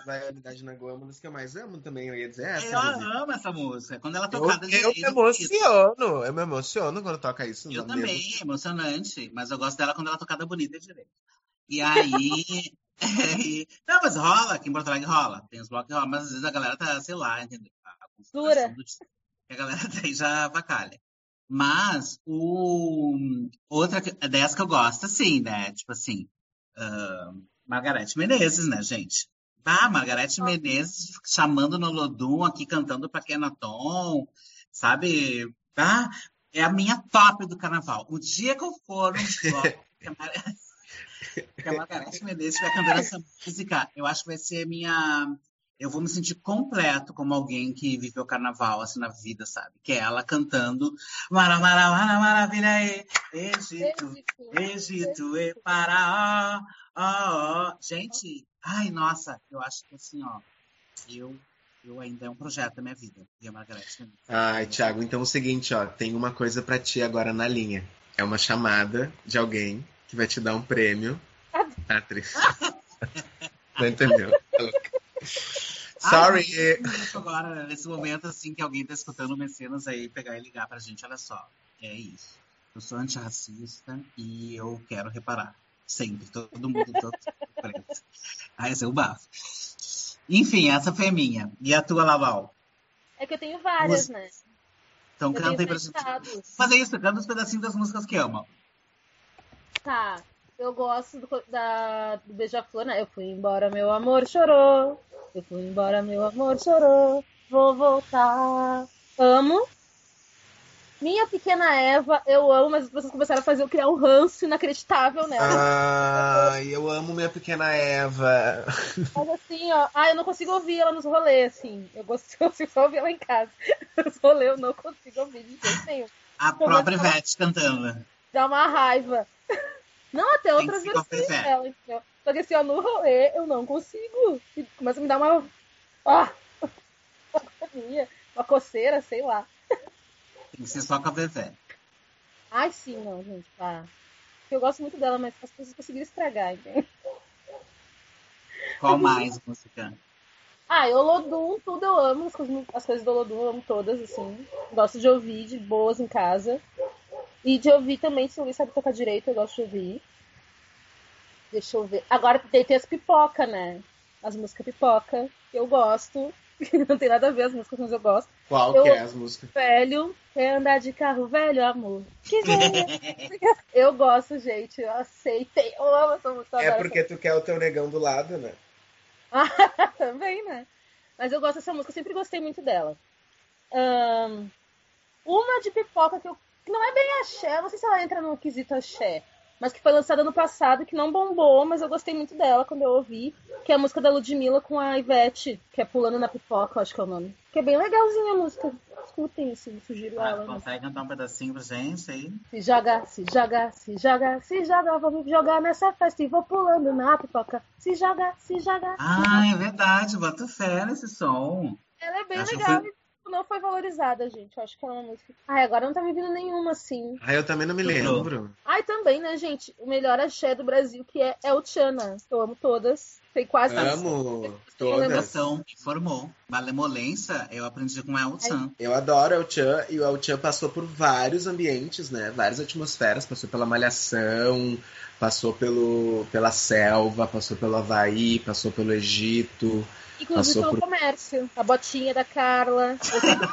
D: Maionidade na Goa é uma das que eu mais amo também, eu ia dizer essa.
C: Eu amo essa música. Quando ela é tocada
D: Eu, eu me emociono, eu me emociono quando toca isso.
C: Eu também, mesmo. emocionante. Mas eu gosto dela quando ela é tocada bonita e direito. E aí. não, mas rola, aqui em Porto Alegre rola. Tem os blocos que rola, mas às vezes a galera tá, sei lá, entendeu?
B: Dura.
C: A galera daí já vacalha. Mas o outra dessa que eu gosto, assim, né? Tipo assim, uh, Margarete Menezes, né, gente? Ah, Margarete Menezes chamando no Lodum aqui cantando para Kenaton, sabe? Ah, é a minha top do carnaval. O dia que eu for no bloco que a, Mar... que a Margarete Menezes estiver cantando essa música, eu acho que vai ser minha eu vou me sentir completo como alguém que viveu carnaval assim na vida, sabe? Que é ela cantando Mara, Mara, Mara, Maravilha, e, Egito, Egito, e Pará, ó, ó, ó. Gente, ai, nossa, eu acho que assim, ó, eu, eu ainda é um projeto da minha vida. E a Margarete
D: Ai, Thiago, então é o seguinte, ó, tem uma coisa para ti agora na linha. É uma chamada de alguém que vai te dar um prêmio. Atriz. Não entendeu? Sorry. Ai,
C: agora, nesse momento, assim, que alguém tá escutando o Mecenas aí, pegar e ligar pra gente, olha só. É isso. Eu sou antirracista e eu quero reparar. Sempre. Todo mundo todo preto. Aí esse é o bafo. Enfim, essa foi a minha. E a tua, Laval?
B: É que eu tenho várias, né?
C: Então eu canta aí pra gente. Fazer isso, canta os pedacinhos das músicas que ama.
B: Tá. Eu gosto do, da, do Beija-Flor, né? Eu fui embora, meu amor chorou. Eu fui embora, meu amor chorou. Vou voltar. Amo. Minha pequena Eva, eu amo, mas vocês começaram a fazer eu criar um ranço inacreditável nela.
D: Ah, eu amo minha pequena Eva.
B: Mas assim, ó, ah, eu não consigo ouvir ela nos rolês, assim. Eu consigo só ouvir ela em casa. Nos rolês eu não consigo ouvir de jeito nenhum.
C: A própria Ivete cantando.
B: Dá uma raiva. Não, até outras versões dela, entendeu? Só que assim, ó, no rolê eu não consigo. Começa a me dar uma. Ah! Uma, uma coceira, sei lá.
C: Tem que ser só com a Vevé.
B: Ai, sim, não, gente, pá. Eu gosto muito dela, mas as pessoas conseguiram estragar, entendeu?
C: Qual mais música?
B: Ah, eu Olodum, tudo eu amo. As coisas, as coisas do Olodum eu amo todas, assim. Gosto de ouvir de boas em casa. E de ouvir também, se alguém sabe tocar direito, eu gosto de ouvir. Deixa eu ver. Agora tem, as pipoca, né? As músicas pipoca, que eu gosto. Não tem nada a ver as músicas, mas eu gosto.
D: Qual
B: eu,
D: que é as músicas?
B: Velho, quer andar de carro velho, amor. eu gosto, gente. Eu aceitei. Eu amo essa música.
D: É porque tu quer o teu negão do lado, né?
B: Também, né? Mas eu gosto dessa música, eu sempre gostei muito dela. Um, uma de pipoca que eu. Que não é bem axé, não sei se ela entra no quesito axé mas que foi lançada no passado, que não bombou, mas eu gostei muito dela quando eu ouvi, que é a música da Ludmilla com a Ivete, que é Pulando na Pipoca, acho que é o nome. Que é bem legalzinha a música. escutem isso, eu sugiro
C: Ah,
B: ela. né?
C: consegue cantar um pedacinho pra gente aí?
B: Se joga, se joga, se joga, se joga, vou me jogar nessa festa e vou pulando na pipoca. Se joga, se joga.
C: Ah, é verdade, bota fé nesse som.
B: Ela é bem
C: Acho que
B: legal
C: foi-
B: e não foi valorizada, gente. Eu acho que ela é uma música. Ai, agora não tá me vindo nenhuma assim.
D: Ah, eu também não me lembro.
B: Ai, também, né, gente? O melhor axé do Brasil, que é El Chana. Eu amo todas. Sei quase
D: Amo todas.
C: Que formou. Malemolência, eu aprendi com El Chan.
D: Eu adoro El Chan e o El Chan passou por vários ambientes, né? Várias atmosferas. Passou pela Malhação, passou pelo, pela selva, passou pelo Havaí, passou pelo Egito.
B: Inclusive
D: Passou
B: pelo
D: por-
B: comércio. A botinha da Carla.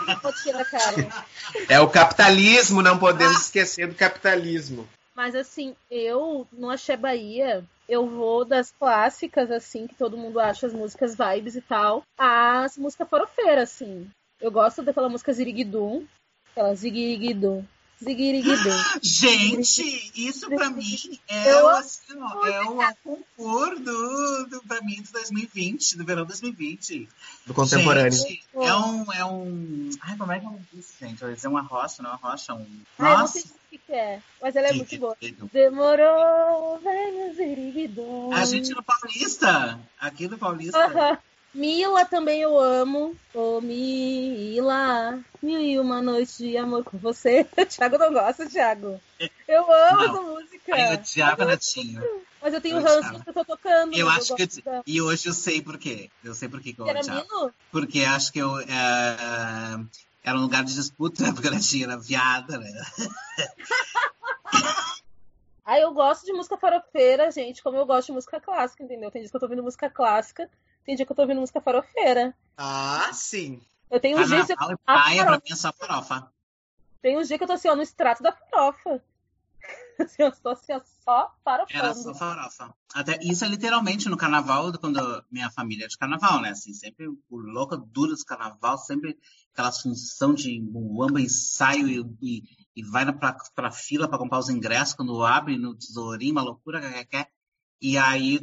B: A botinha da Carla.
D: É o capitalismo, não podemos esquecer do capitalismo.
B: Mas assim, eu no Axé Bahia, eu vou das clássicas, assim, que todo mundo acha as músicas vibes e tal, às músicas farofeiras, assim. Eu gosto daquela música Ziriguidum, aquela Ziguiriguidum. Ziguiriguidum.
C: Gente, isso pra mim é
B: Eu
C: o, assim, ó, é o concurso do, do, pra mim de 2020, do verão 2020.
D: Do contemporâneo.
C: Gente, é um, é um. Ai, como é que eu disse, gente? Eu dizer uma rocha, não é uma rocha, um.
B: Ah, eu não
C: Nossa,
B: sei o que que é, mas ela é muito boa. Demorou, vem o Ziriguidum.
C: A gente no Paulista, aqui do Paulista.
B: Mila também eu amo. Ô, Mila, mil e uma noite de amor com você. Thiago não gosta, Thiago. Eu amo
C: Não.
B: essa música.
C: Eu odiava Natinho.
B: Mas eu tenho
C: eu
B: ranço que eu tô tocando.
C: Eu acho que eu,
B: gosto da-
C: e hoje eu sei por quê. Eu sei por quê que eu odiava. Porque acho que eu é, era um lugar de disputa, porque a Natinha era viada, né?
B: Ah, eu gosto de música farofeira, gente, como eu gosto de música clássica, entendeu? Tem dias que eu tô ouvindo música clássica, tem dia que eu tô ouvindo música farofeira.
D: Ah, sim.
B: Eu tenho uns dias,
C: Carnaval e
B: a
C: praia pra
B: farofa.
C: mim é só farofa.
B: tem uns dias que eu tô assim, ó, no extrato da farofa. Assim, eu tô assim, ó, só
C: Era
B: farofando.
C: só farofa. Até isso é literalmente no carnaval, quando minha família é de carnaval, né? Assim, sempre o louco duro dos carnaval, sempre aquelas função de muamba, ensaio e, e, e vai pra, pra fila pra comprar os ingressos quando abre no tesourinho, uma loucura, quer, quer. E aí,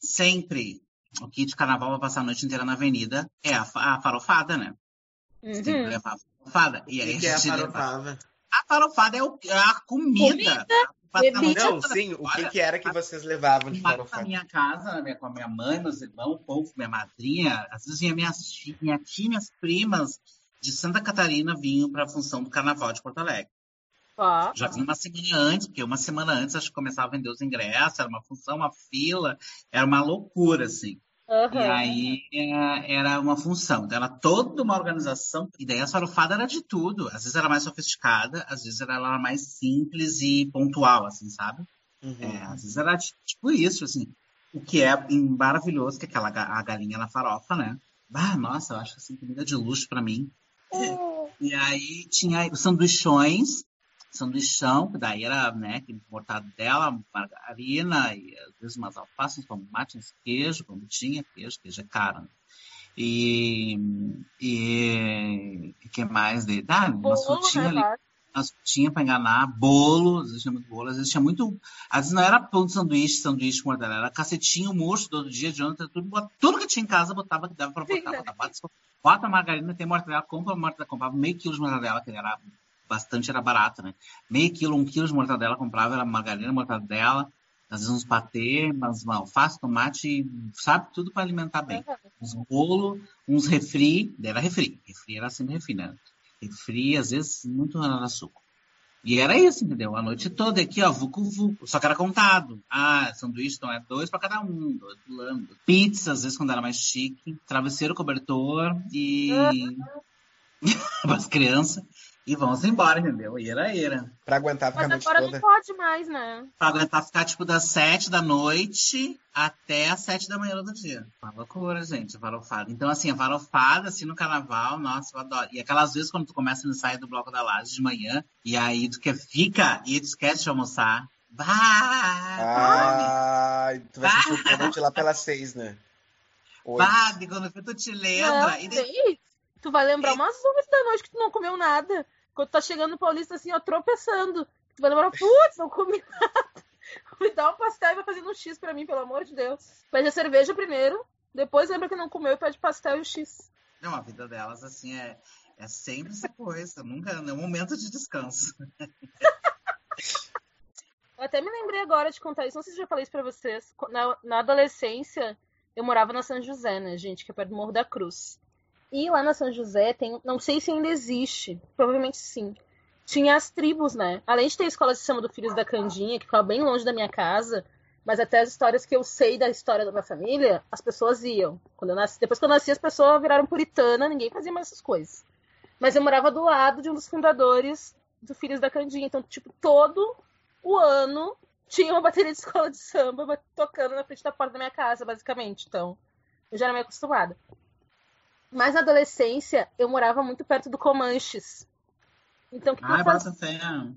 C: sempre, o kit de carnaval vai passar a noite inteira na avenida é a, a farofada, né? Você tem que
B: Uhum.
C: levar a farofada. E
D: O
C: aí
D: que, que é a
C: gente leva-
D: farofada?
C: A farofada é, o, é a comida. A
B: bebida.
D: Não, sim, o que, que era que vocês levavam de farofada?
C: minha casa, na minha- com a minha mãe, meus irmãos, o povo, minha madrinha, às vezes vinha minhas, minha tia, minhas primas de Santa Catarina vinham para a função do Carnaval de Porto Alegre.
B: Ó,
C: Já vinha uma semana antes, porque uma semana antes acho que começava a vender os ingressos, era uma função, uma fila, era uma loucura, assim. E
B: aham.
C: aí é, era uma função, então era toda uma organização, e daí a farofada era de tudo. Às vezes era mais sofisticada, às vezes ela era mais simples e pontual, assim, sabe?
D: Uhum.
C: É, às vezes era ti- tipo isso, assim. O que é maravilhoso, que é aquela a galinha na farofa, né? Ah, nossa, eu acho assim, comida de luxo pra mim.
B: Oh,
C: E aí tinha os sanduichões, sanduichão, que daí era, né, mortadela, margarina, e às vezes umas alfaces, uns tomates, queijo, quando tinha queijo, queijo é caro, né? E, e, e que mais? De, ah, uma
B: bolo,
C: frutinha
B: né,
C: ali umas frutinhas pra enganar, bolo, às vezes tinha muito bolo, às vezes tinha muito. Às vezes não era pão de sanduíche, sanduíche com mortadela, era cacetinho murcho todo dia, de ontem, tudo, tudo que tinha em casa botava que dava
B: Sim,
C: botar,
B: né?
C: botava, bota, bota margarina, tem mortadela, compra mortadela, comprava meio quilo de mortadela, que era bastante, era barato, né? Meio quilo, um quilo de mortadela, comprava, era margarina, mortadela, às vezes uns patê, umas uma alface, tomate, sabe, tudo pra alimentar bem uns bolo, uns refri, era refri, refri era sempre refri, né? Refri, às vezes, muito era suco. E era isso, entendeu? A noite toda aqui, ó, vucu vucu. Só que era contado. Ah, sanduíche, então é dois pra cada um, dois pulando. Pizza, às vezes, quando era mais chique. Travesseiro, cobertor e... as crianças. E vamos embora, entendeu? E era, era.
D: Pra aguentar ficar a
B: Mas
D: noite
B: agora
D: toda.
B: não pode mais, né?
C: Pra aguentar ficar, tipo, das sete da noite até as sete da manhã do dia. Uma loucura, gente, a farofada. Então, assim, a farofada, assim, no carnaval, nossa, eu adoro. E aquelas vezes quando tu começa no ensaio do Bloco da Laje de manhã, e aí tu quer, fica e tu esquece de almoçar. Bah!
D: Ai, tu vai sentir o lá pelas seis, né?
C: Bah, e quando tu te lembra.
B: Não,
C: e
B: sei. Tu vai lembrar umas horas da noite que tu não comeu nada. Quando tá chegando no Paulista, assim, ó, tropeçando. Tu vai lembrar, putz, não comi nada. Me dá um pastel e vai fazendo um X pra mim, pelo amor de Deus. Pede a cerveja primeiro, depois lembra que não comeu e pede pastel e o X.
C: Não, a vida delas, assim, é, é sempre essa coisa. Nunca, é um momento de descanso.
B: Eu até me lembrei agora de contar isso. Não sei se eu já falei isso pra vocês. Na, na adolescência, eu morava na São José, né, gente? Que é perto do Morro da Cruz. E lá na São José tem. Não sei se ainda existe. Provavelmente sim. Tinha as tribos, né? Além de ter a escola de samba do Filhos da Candinha, que ficava bem longe da minha casa, mas até as histórias que eu sei da história da minha família, as pessoas iam. Quando nasci, depois que eu nasci, as pessoas viraram puritana, ninguém fazia mais essas coisas. Mas eu morava do lado de um dos fundadores do Filhos da Candinha. Então, tipo, todo o ano tinha uma bateria de escola de samba tocando na frente da porta da minha casa, basicamente. Então, eu já era meio acostumada. Mas na adolescência, eu morava muito perto do Comanches. Então, o que, que
C: Ai,
B: eu
C: bota
B: fazia?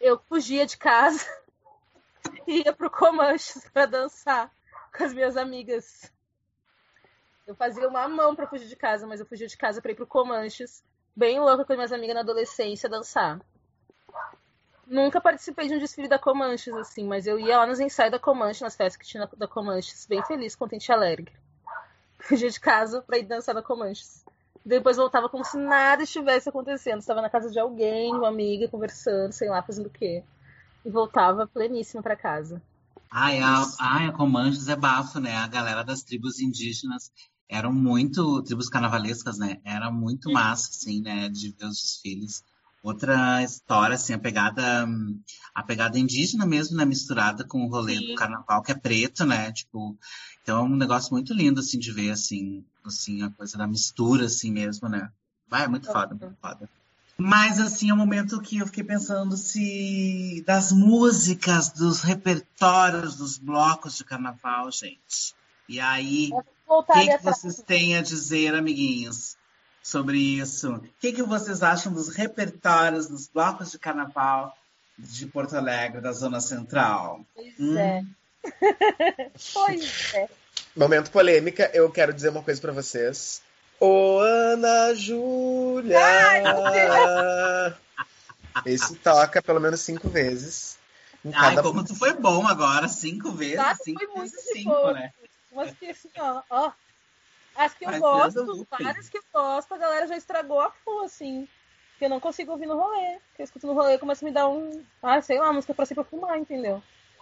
B: Eu fugia de casa e ia pro Comanches pra dançar com as minhas amigas. Eu fazia uma mão pra fugir de casa, mas eu fugia de casa pra ir pro Comanches, bem louca com as minhas amigas na adolescência dançar. Nunca participei de um desfile da Comanches, assim, mas eu ia lá nos ensaios da Comanches, nas festas que tinha da Comanches, bem feliz, contente e alegre. Fugia de casa pra ir dançar na Comanches. Depois voltava como se nada estivesse acontecendo. Estava na casa de alguém, uma amiga, conversando, sei lá, fazendo o quê. E voltava pleníssima pra casa.
C: Ai, a, ai, a Comanches é bafo, né? A galera das tribos indígenas eram muito, tribos carnavalescas, né? Era muito massa, assim, né? De ver os desfiles. Outra história, assim, a pegada, a pegada indígena mesmo, né? Misturada com o rolê
B: Sim.
C: do carnaval, que é preto, né? Tipo, então é um negócio muito lindo, assim, de ver, assim, assim, a coisa da mistura, assim mesmo, né? Vai, é muito foda, muito foda. Mas, assim, é um momento que eu fiquei pensando se das músicas, dos repertórios dos blocos de carnaval, gente. E aí, o que, que vocês têm a dizer, amiguinhos, sobre isso? O que, que vocês acham dos repertórios dos blocos de carnaval de Porto Alegre, da Zona Central?
B: Pois
C: Hum.
B: é. Pois é.
D: Momento polêmica, eu quero dizer uma coisa pra vocês. Ô, Ana Júlia! Esse toca pelo menos cinco vezes. Em
C: Ai,
D: cada...
C: como tu foi bom agora, cinco vezes,
B: Nossa,
C: cinco
B: foi muito
C: vezes cinco, né?
B: Mas que assim, ó, ó. As que eu
C: Mas
B: gosto, várias que eu gosto, a galera já estragou a full, assim. Que eu não consigo ouvir no rolê. Que eu escuto no rolê e começa a me dar um. Ah, sei lá, música pra ser pra fumar, entendeu?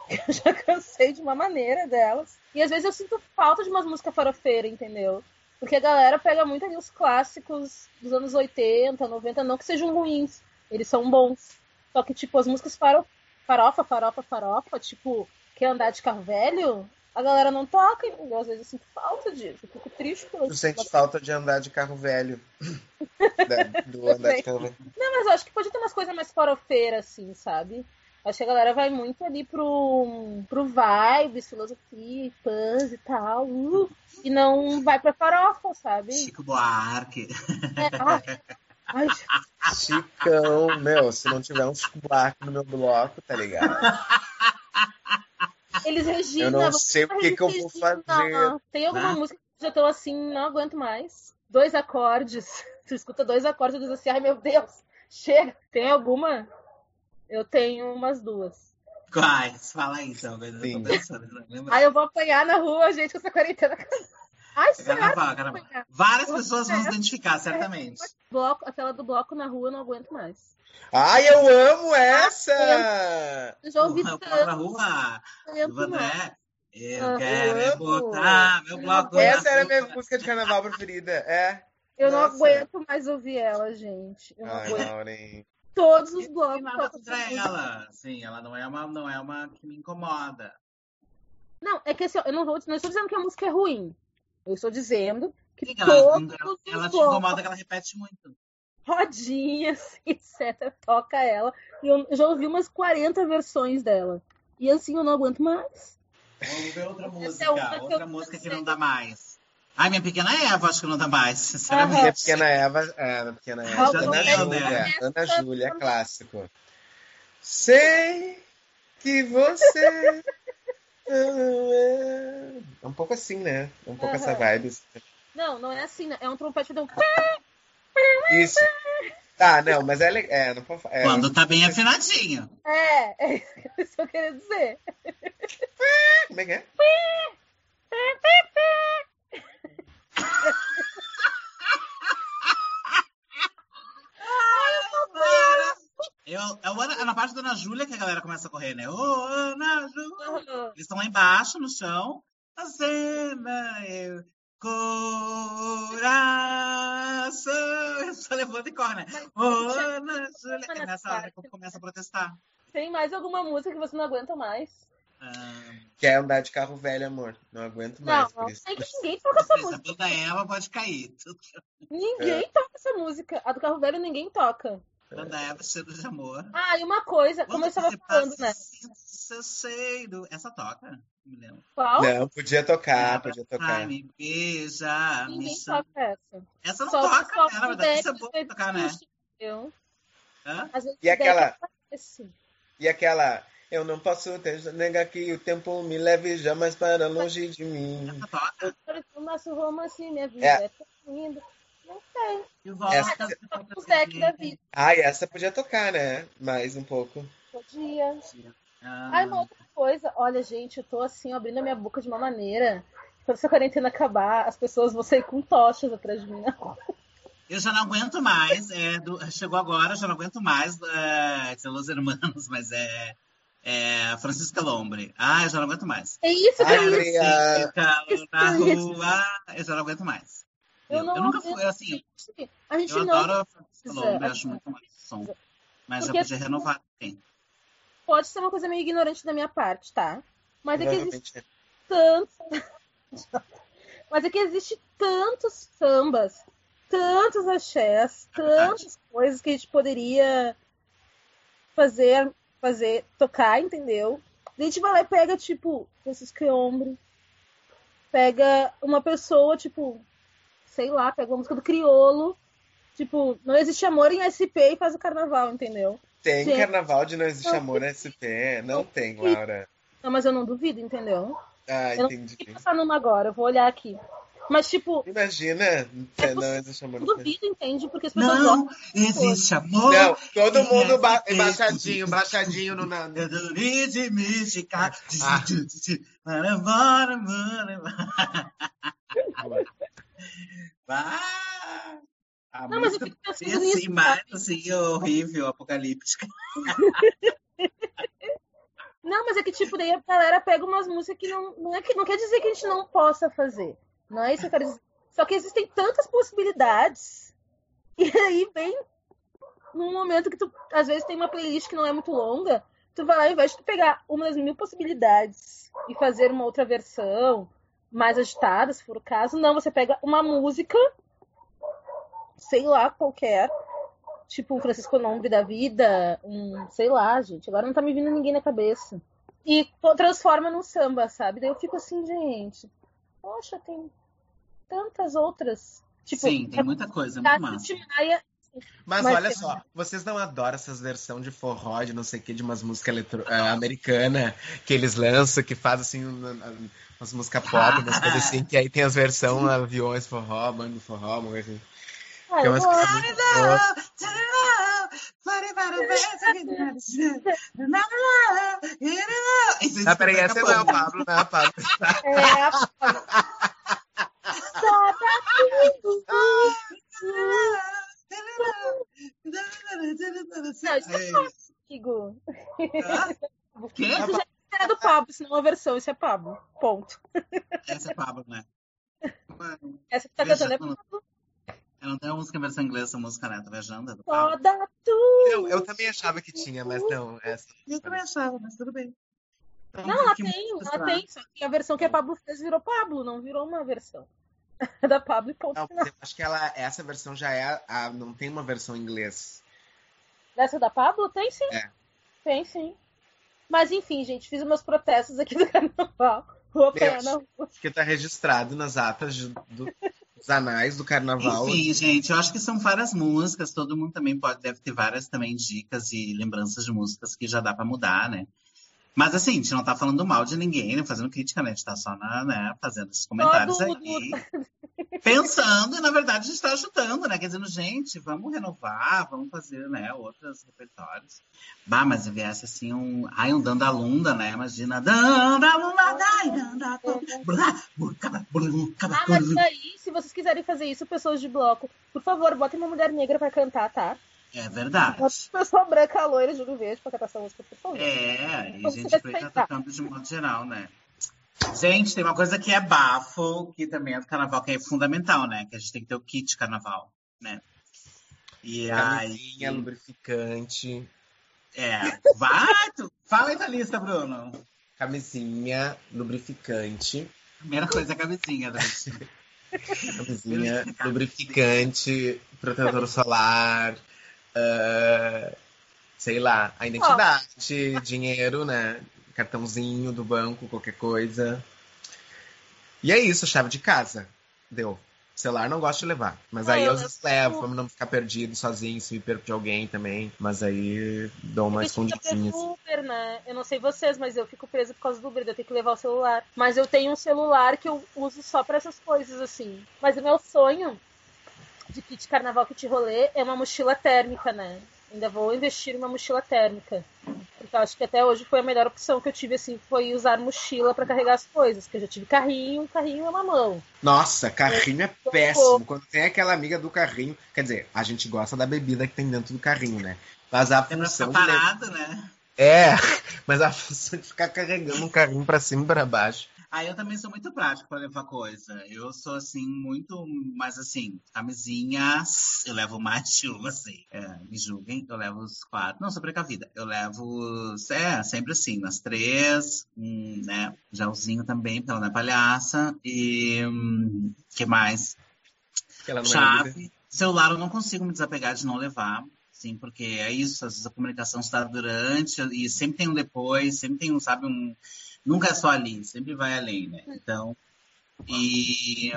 B: Eu já cansei de uma maneira delas. E às vezes eu sinto falta de umas músicas farofeiras, entendeu? Porque a galera pega muito ali os clássicos dos anos 80, 90, não que sejam ruins. Eles são bons. Só que, tipo, as músicas faro... farofa, farofa, farofa, tipo, quer andar de carro velho, a galera não toca, entendeu? Às vezes eu sinto falta disso. Eu fico triste por
D: Tu sente falta de andar de carro velho. Da- do andar de carro velho.
B: Não, mas eu acho que pode ter umas coisas mais farofeiras, assim, sabe? Acho que a galera vai muito ali pro, pro vibes, filosofia, fãs e tal. uh, e não vai pra farofa, sabe?
C: Chico Buarque.
B: É, ai, ai,
D: Chicão, meu, se não tiver um Chico Buarque no meu bloco, tá ligado?
B: eles Regina.
D: Eu não sei o
B: falar
D: que que eu vou fazer.
B: Tem alguma
C: Ah.
B: música que eu já tô assim, não aguento mais. Dois acordes. Tu escuta dois acordes e diz assim, ai meu Deus, chega. Tem alguma? Eu tenho umas duas.
C: Quais? Fala aí, então. Eu tô pensando, não lembro.
B: Aí eu vou apanhar na rua, gente, com essa quarentena. Ai, sério?
C: Carnaval, carnaval. Várias
B: Eu
C: pessoas vão se identificar, certamente.
B: Bloco, aquela do bloco na rua eu não aguento mais.
D: Ai, eu amo essa!
B: Eu já ouvi tanto,
C: rua,
B: não aguento mais.
C: Vandré. Eu
B: Ah,
C: quero
D: eu
C: botar meu bloco
D: Essa era a minha música de carnaval preferida. É.
B: Eu não
D: Nossa.
B: aguento mais ouvir ela, gente. Eu não
D: Ai,
B: aguento.
D: Lauren.
B: Todos os
C: Não
B: blocos.
C: nada
B: tocam
C: contra ela. Sim, ela não é uma, não é uma que me incomoda.
B: Não, é que assim, eu não, vou, não estou dizendo que a música é ruim. Eu estou dizendo que
C: Sim, ela,
B: todos
C: ela,
B: os
C: ela te incomoda que ela repete muito.
B: Rodinhas, etc., toca ela. E eu já ouvi umas 40 versões dela. E assim eu não aguento mais.
C: Vamos ver outra
B: é
C: música.
B: eu
C: outra música que não dá mais. Ai, minha pequena Eva, acho que não dá mais,
D: Minha
C: sinceramente.
D: pequena Eva. É, minha pequena Eva.
B: Ah,
D: Ana Júlia. Ana Júlia, clássico. Sei que você. É um pouco assim, né? É um pouco essa
B: Aham.
D: vibe.
B: Não, não é assim, né? É um trompete de um.
D: Isso. Tá, não, mas é, é, não, é
C: Quando tá bem afinadinho.
B: É, é isso que eu queria dizer.
D: Como é que é?
C: Eu, é na parte da Ana Júlia que a galera começa a correr, né? Ô, oh, Ana Júlia! Eles estão lá embaixo, no chão. A cena, eu, coral coração. Eles só levanta e corre? Ô, Ana Júlia! É nessa hora que começa a protestar.
B: Tem mais alguma música que você não aguenta mais?
C: Ah,
D: Quer andar de carro velho, amor. Não aguento
B: Não,
D: mais.
B: não
D: isso.
B: sei que ninguém toca essa
C: a
B: música.
C: banda Eva pode cair.
B: Ninguém
D: É.
B: toca essa música. A do carro velho ninguém toca.
C: Banda Eva, cheiro de amor.
B: Ah, e uma coisa, como eu estava falando, né?
C: Seu. Essa toca? Não me.
B: Qual?
D: Não, podia tocar, podia
C: Ai,
D: tocar.
C: me beija, me
B: Ninguém
C: chama.
B: toca essa.
C: Essa não
B: Só-
C: toca,
B: só
C: né? Na verdade, isso é bom pra tocar, né?
B: entendeu?
C: Hã?
D: E aquela-
B: aparece.
D: E aquela. Eu não posso ter, negar que o tempo me leve jamais para longe de mim.
C: Essa toca.
B: O nosso romance, minha vida
D: É.
B: é tão linda. Não sei.
C: E volta.
D: Essa-
B: Toca os deck da vida.
D: Ai, essa podia tocar, né? Mais um pouco.
B: Podia.
C: Ah,
B: Ai, uma outra coisa. Olha, gente, eu tô assim, abrindo a minha boca de uma maneira. Quando essa quarentena acabar, as pessoas vão sair com tochas atrás de mim.
C: Eu já não aguento mais. É, do- chegou agora, eu já não aguento mais. É, Los Hermanos, mas é, é Francisca Lombre. Ah, eu já não aguento mais.
B: É isso que eu ia
C: na rua, eu já não aguento mais.
B: Eu
C: Eu,
B: não
C: eu nunca fui assim.
B: A gente
C: Eu
B: não
C: adoro a Francisca Lombre, acho muito mais som. Mas
B: Porque-
C: já podia renovar. Sim.
B: Pode ser uma coisa meio ignorante da minha parte, tá? Mas é que existe
D: Provavelmente.
B: tantos. Mas é que existe tantos sambas, tantos axés, tantas coisas que a gente poderia fazer, fazer, tocar, entendeu? A gente vai lá e pega, tipo, Francisco Ombre, pega uma pessoa, tipo, sei lá, pega uma música do Criolo, tipo, não existe amor em SP e faz o carnaval, entendeu?
D: Tem
B: Gente.
D: carnaval de não existe amor na SP. Não tem, Laura.
B: Não, mas eu não duvido, entendeu?
D: Ah,
B: Eu não
D: entendi.
B: Vou passar numa agora, eu vou olhar aqui. Mas, tipo,
D: Imagina,
B: É
D: não existe amor
B: eu duvido, entende? Porque as pessoas.
C: Não existe amor.
D: Não, todo mundo ba
C: É,
D: baixadinho, baixadinho no. Na...
C: Eu não de mística.
D: Ah.
C: Bora, bora, bora, bora. Vai. A
B: Não, mas eu fico pensando nisso.
C: assim, mais assim, horrível, apocalíptica.
B: Não, mas é que, tipo, daí a galera pega umas músicas que não, não, é que não quer dizer que a gente não possa fazer. Não é isso que eu quero dizer. Só que existem tantas possibilidades. E aí vem num momento que tu, às vezes, tem uma playlist que não é muito longa, tu vai lá, ao invés de tu pegar uma das mil possibilidades e fazer uma outra versão mais agitada, se for o caso, não, você pega uma música, sei lá, qualquer, tipo um Francisco Nombre da vida, um, sei lá, gente, agora não tá me vindo ninguém na cabeça. E transforma num samba, sabe? Daí eu fico assim, gente, poxa, tem tantas outras. Tipo,
C: Sim, tem muita coisa, é muito massa.
D: Mas,
B: Mas
D: olha só, vocês não adoram essas versões de forró, de não sei o que, de umas músicas eletro... eh, americanas que eles lançam, que fazem assim um- um- umas músicas pop, umas coisas assim, que aí tem as versões aviões forró, bando forró, uma coisa assim. Que é
B: gosto.
D: coisas muito. Ah, peraí, essa não é o Pablo, não é o Pablo.
B: É a. Não, isso é? Isso já é do Pablo, se não uma versão, isso é Pablo. Ponto.
C: Essa é Pablo, né?
B: Essa que tá cantando é. Pablo.
C: Eu não tenho música em versão inglesa, essa música, né? Tô viajando. é do
B: Só
C: Pablo.
B: dá tudo.
D: Eu, eu também achava que tinha, mas não. Essa...
C: Eu também achava, mas tudo bem. Então,
B: Não, ela
C: que
B: tem, ela tem. Só que a versão que a Pablo fez virou Pablo, não virou uma versão. da Pablo e ponto
D: Não,
B: final.
D: acho que ela, essa versão já é. A, não tem uma versão em inglês.
B: Dessa da Pablo? Tem sim.
D: É.
B: Tem sim. Mas enfim, gente, fiz os meus protestos aqui do carnaval. Apanhar na rua.
D: Porque tá registrado nas atas de- do- dos anais do carnaval.
C: Enfim, gente, eu acho que são várias músicas, todo mundo também pode, deve ter várias também dicas e lembranças de músicas que já dá pra mudar, né? Mas assim, a gente não tá falando mal de ninguém, né? Fazendo crítica, né? A gente tá só na, né, fazendo esses comentários
B: do-
C: aí. Pensando, e na verdade a gente tá ajudando, né? Quer gente, vamos renovar, vamos fazer, né, outros repertórios. Bah, mas se viesse assim um. Ai, um Dandalunda, né? Imagina. Dandalunda, dai,
B: Ah, mas daí, se vocês quiserem fazer isso, pessoas de bloco, por favor, botem uma mulher negra pra cantar, tá?
C: É verdade.
B: Uma pessoa branca loira de olho verde pra cantar essa música, por favor.
C: É, e gente preta tocando de modo geral, né? Gente, tem uma coisa que é bafo, que também é do carnaval, que é fundamental, né? Que a gente tem que ter o kit carnaval, né? E
D: Camisinha,
C: aí.
D: lubrificante,
C: É. Vai, tu. Fala aí da lista, Bruno.
D: camisinha, lubrificante,
C: Primeira coisa é a camisinha, né?
D: camisinha, lubrificante, protetor solar, ah, sei lá, a identidade, dinheiro, né? Cartãozinho do banco, qualquer coisa. E é isso, chave de casa. Deu. Celular não gosto de levar. Mas aí
B: eu
D: eu
B: levo
D: pra não ficar perdido sozinho, se me perco de alguém também. Mas aí dou uma escondidinha.
B: preso
D: assim.
B: Uber, né? Eu não sei vocês, mas eu fico presa por causa do Uber, eu tenho que levar o celular. Mas eu tenho um celular que eu uso só pra essas coisas, assim. Mas o meu sonho de kit carnaval, kit rolê, é uma mochila térmica, né? Ainda vou investir em uma mochila térmica. Eu acho que até hoje foi a melhor opção que eu tive, assim, foi usar mochila pra carregar as coisas. Porque eu já tive carrinho, carrinho é uma mão.
D: Nossa, carrinho é péssimo. Quando tem aquela amiga do carrinho. Quer dizer, a gente gosta da bebida que tem dentro do carrinho, né? Mas a
C: pra
D: função
C: ficar
D: de
C: né?
D: É, mas a função de ficar carregando um carrinho pra cima e pra baixo.
C: Ah, eu também sou muito prático pra levar coisa. Eu sou, assim, muito... Mas, assim, camisinhas, eu levo mais de uma, assim. É, me julguem, eu levo os quatro. Não, sou precavida. Eu levo, é, sempre assim, nas três. Um, né, gelzinho também, porque ela não é palhaça. E... Hum, que mais?
D: Que é.
C: Chave. Celular eu não consigo me desapegar de não levar. Sim, porque é isso, às vezes a comunicação está durante e sempre tem um depois, sempre tem um, sabe, um. Nunca é só ali, sempre vai além, né? Então. E,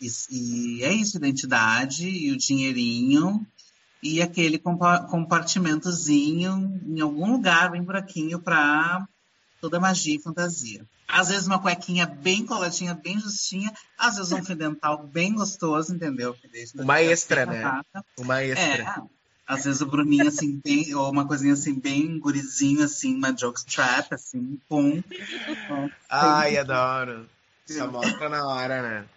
C: e, e é isso, identidade e o dinheirinho e aquele compa- compartimentozinho em algum lugar bem buraquinho para toda magia e fantasia. Às vezes uma cuequinha bem coladinha, bem justinha, às vezes um fio dental bem gostoso, entendeu?
D: Uma extra, né? Uma extra.
C: É, às vezes o Bruninho, assim, bem, ou uma coisinha assim, bem gurizinho, assim, uma jokestrap, assim, pum.
D: Ai, adoro. Só mostra na hora, né?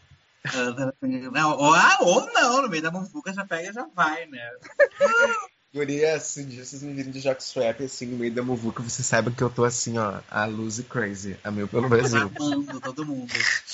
C: Não, ou, ah, ou não, no meio da muvuca já pega e já vai, né?
D: Guria, se um dia vocês me virem de jockstrap assim no meio da muvuca, vocês saibam que eu tô assim, ó, a Lucy Crazy, a meu pelo Brasil.
C: Amando todo mundo.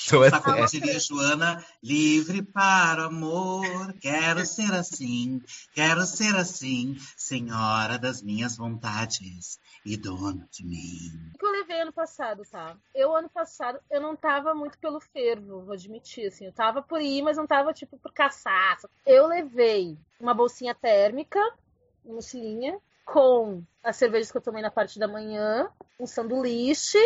D: Tô
C: Sabe como
D: assim,
C: diria Joana? Livre para o amor, quero ser assim, quero ser assim, senhora das minhas vontades e dona de mim.
B: O que eu levei ano passado, tá? Eu, ano passado, eu não tava muito pelo fervo, vou admitir, assim. Eu tava por ir, mas não tava, tipo, por caçar. Eu levei uma bolsinha térmica, mochilinha, com as cervejas que eu tomei na parte da manhã, um sanduíche,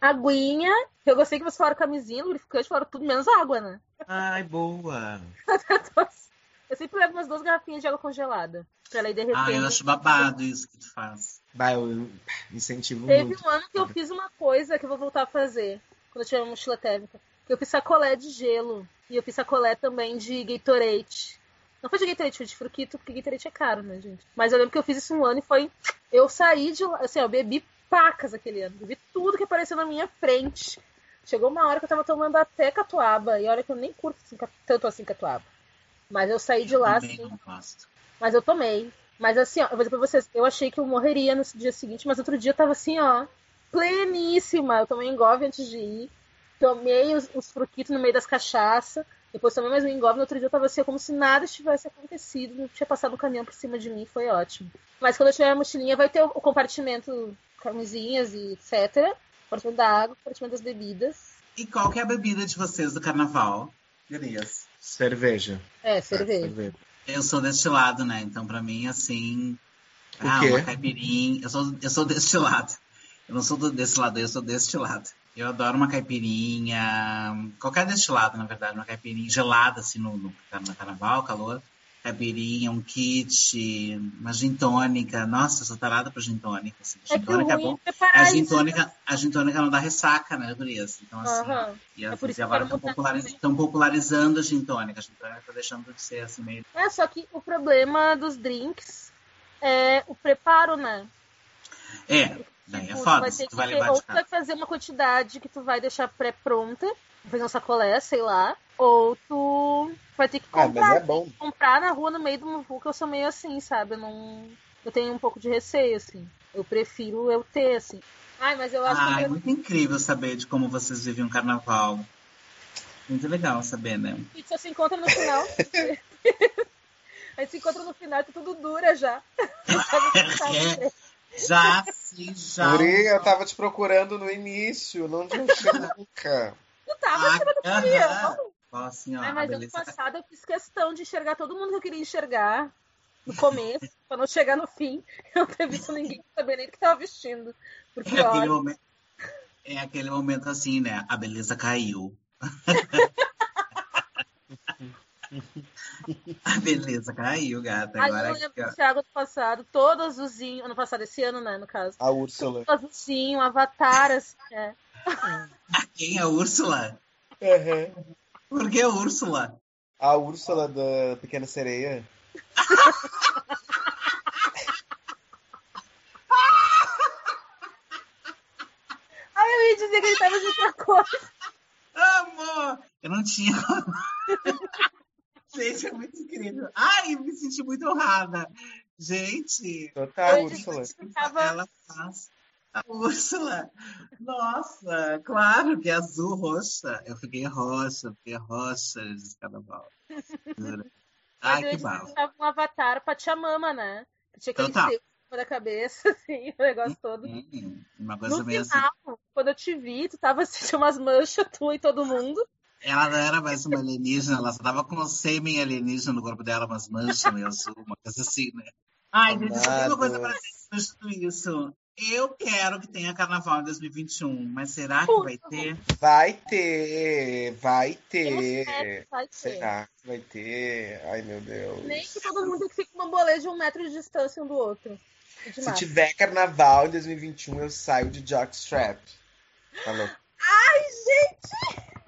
B: aguinha. Eu gostei que vocês falaram camisinha, lubrificante, falaram tudo menos água, né?
D: ai, boa.
B: Eu sempre levo umas duas garrafinhas de água congelada, pra ela ir derretendo.
C: Ah, eu acho babado isso que tu faz.
D: Vai, eu incentivo
B: Teve
D: muito.
B: um ano que eu fiz uma coisa que eu vou voltar a fazer quando eu tiver uma mochila térmica. Que eu fiz sacolé de gelo. E eu fiz sacolé também de Gatorade. Não foi de Gatorade, foi de fruquito, porque Gatorade é caro, né, gente? Mas eu lembro que eu fiz isso um ano e foi. Eu saí de lá. Assim, eu bebi pacas aquele ano. Bebi tudo que apareceu na minha frente. Chegou uma hora que eu tava tomando até catuaba. E olha que eu nem curto assim, tanto assim catuaba. Mas eu saí de lá, assim.
C: não gosto.
B: Mas eu tomei. Mas assim, ó, eu vou dizer pra vocês, eu achei que eu morreria no dia seguinte, mas outro dia eu tava assim, ó, pleníssima. Eu tomei engove antes de ir. Tomei os, os fruquitos no meio das cachaças. Depois tomei mais um engove. No outro dia eu tava assim, como se nada tivesse acontecido. Não tinha passado um caminhão por cima de mim. Foi ótimo. Mas quando eu tiver a mochilinha, vai ter o, compartimento camisinhas e etc. Compartimento da água, compartimento das bebidas.
C: E qual que é a bebida de vocês do carnaval? Gurias?
D: Cerveja.
B: É, cerveja.
C: Eu sou destilado, né? Então, pra mim, assim.
D: O
C: ah,
D: quê?
C: uma caipirinha. Eu sou, eu sou destilado. Eu não sou do destilado, eu sou destilado. Eu adoro uma caipirinha. Qualquer destilado, na verdade. Uma caipirinha gelada, assim, no, no, no carnaval, calor. Caipirinha, um kit, uma gin tônica. Nossa, eu sou tarada pra gin tônica. Assim.
B: É
C: Gin
B: que o
C: tônica é
B: ruim
C: bom.
B: é
C: A gin,
B: isso.
C: tônica, a gin tônica não dá ressaca, né, Gurias? Então, assim.
B: Aham.
C: E,
B: É
C: as-
B: por isso
C: e agora estão populariz, popularizando a gin tônica. A gin tônica tá deixando de ser assim meio.
B: É, só que o problema dos drinks é o preparo, né?
C: É, Daí é
B: Tipo, tu
C: foda,
B: vai
C: se
B: ter
C: tu
B: que
C: vai
B: ter- ou tu vai fazer uma quantidade que tu vai deixar pré-pronta, fazer um sacolé, sei lá, ou tu vai ter que
D: Ah,
B: comprar.
D: mas é bom.
B: Comprar na rua no meio do muvuca, eu sou meio assim, sabe? Eu não. Eu tenho um pouco de receio, assim. Eu prefiro eu ter, assim. Ai, mas eu acho
C: Ah, é
B: que
C: muito incrível saber de como vocês vivem um carnaval. Muito legal saber, né?
B: a gente só se encontra no final. a gente se encontra no final e tá tudo dura já.
C: É, já, sim, já.
D: Guri, eu tava te procurando no início, não te achei nunca.
B: Tu tava
C: Ah,
B: acima do
C: aham.
B: caminhão.
C: Fala assim, ó,
B: Ai,
C: a
B: mas ano passado eu fiz questão de enxergar todo mundo que eu queria enxergar no começo, pra não chegar no fim eu não ter visto ninguém saber nem o que tava vestindo. Porque,
C: É aquele, momento, é aquele momento assim, né? A beleza caiu. A beleza caiu, gata. Agora
B: eu lembro do Thiago do passado, todo azulzinho, ano passado, esse ano, né, no caso.
D: A Úrsula.
B: Todo azulzinho, avatar, assim, é.
C: Quem é a Úrsula?
D: Uhum.
C: Por que a Úrsula?
D: A Úrsula da Pequena Sereia.
B: Ai, eu ia dizer que ele tava de outra coisa.
C: Amor! Eu não tinha. Gente, é muito incrível. Ai, me senti muito honrada. Gente,
D: Total, Úrsula.
B: tava-
C: ela faz. A Úrsula. Nossa, claro que é azul, roxa. Eu fiquei roxa, fiquei roxa de carnaval. Ai, que mal.
B: tava um avatar Pachamama, né? Que tinha aquele
C: Total.
B: cima da cabeça, assim, o negócio todo.
C: Uma coisa
B: No
C: meio assim.
B: final, quando eu te vi, tu tava assim, tinha umas manchas, tu e todo mundo.
C: Ela não era mais uma alienígena, ela só tava com um sêmen alienígena no corpo dela, umas manchas meio azul, uma coisa assim, né? Ai, gente, uma coisa pra tudo isso. Eu quero que tenha carnaval em 2021, mas será que vai ter?
D: Vai ter, vai
B: Eu
D: ter.
B: espero que vai ter.
D: Será que vai ter? Ai, meu Deus.
B: Nem que todo mundo fique com uma boleta de um metro de distância um do outro. É
D: Se tiver carnaval em 2021, eu saio de jockstrap. Falou.
B: Ai, gente!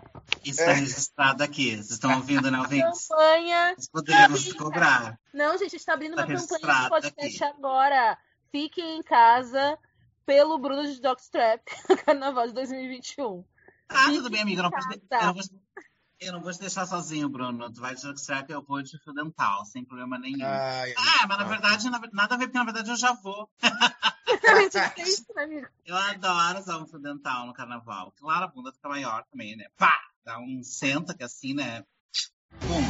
C: Isso tá registrado aqui. Vocês estão ouvindo, né, ouvintes?
B: Campanha.
C: Nós poderíamos
B: Campanha.
C: cobrar.
B: Não, gente, a gente tá abrindo
C: Tá
B: uma campanha de podcast agora. Fiquem em casa pelo Bruno de Dogstrap no Carnaval de 2021.
C: Ah, tudo bem, amiga. Eu não,
B: casa.
C: eu, não vou, eu não vou te deixar sozinho, Bruno. Tu vai jogar que eu vou de fio dental, sem problema nenhum.
D: Ai,
C: Ah, mas na verdade, na- nada a ver, porque na verdade eu já vou. Eu adoro usar um fio dental no carnaval. Claro, a bunda fica maior também, né? Pá! Dá um senta que assim, né? Pum!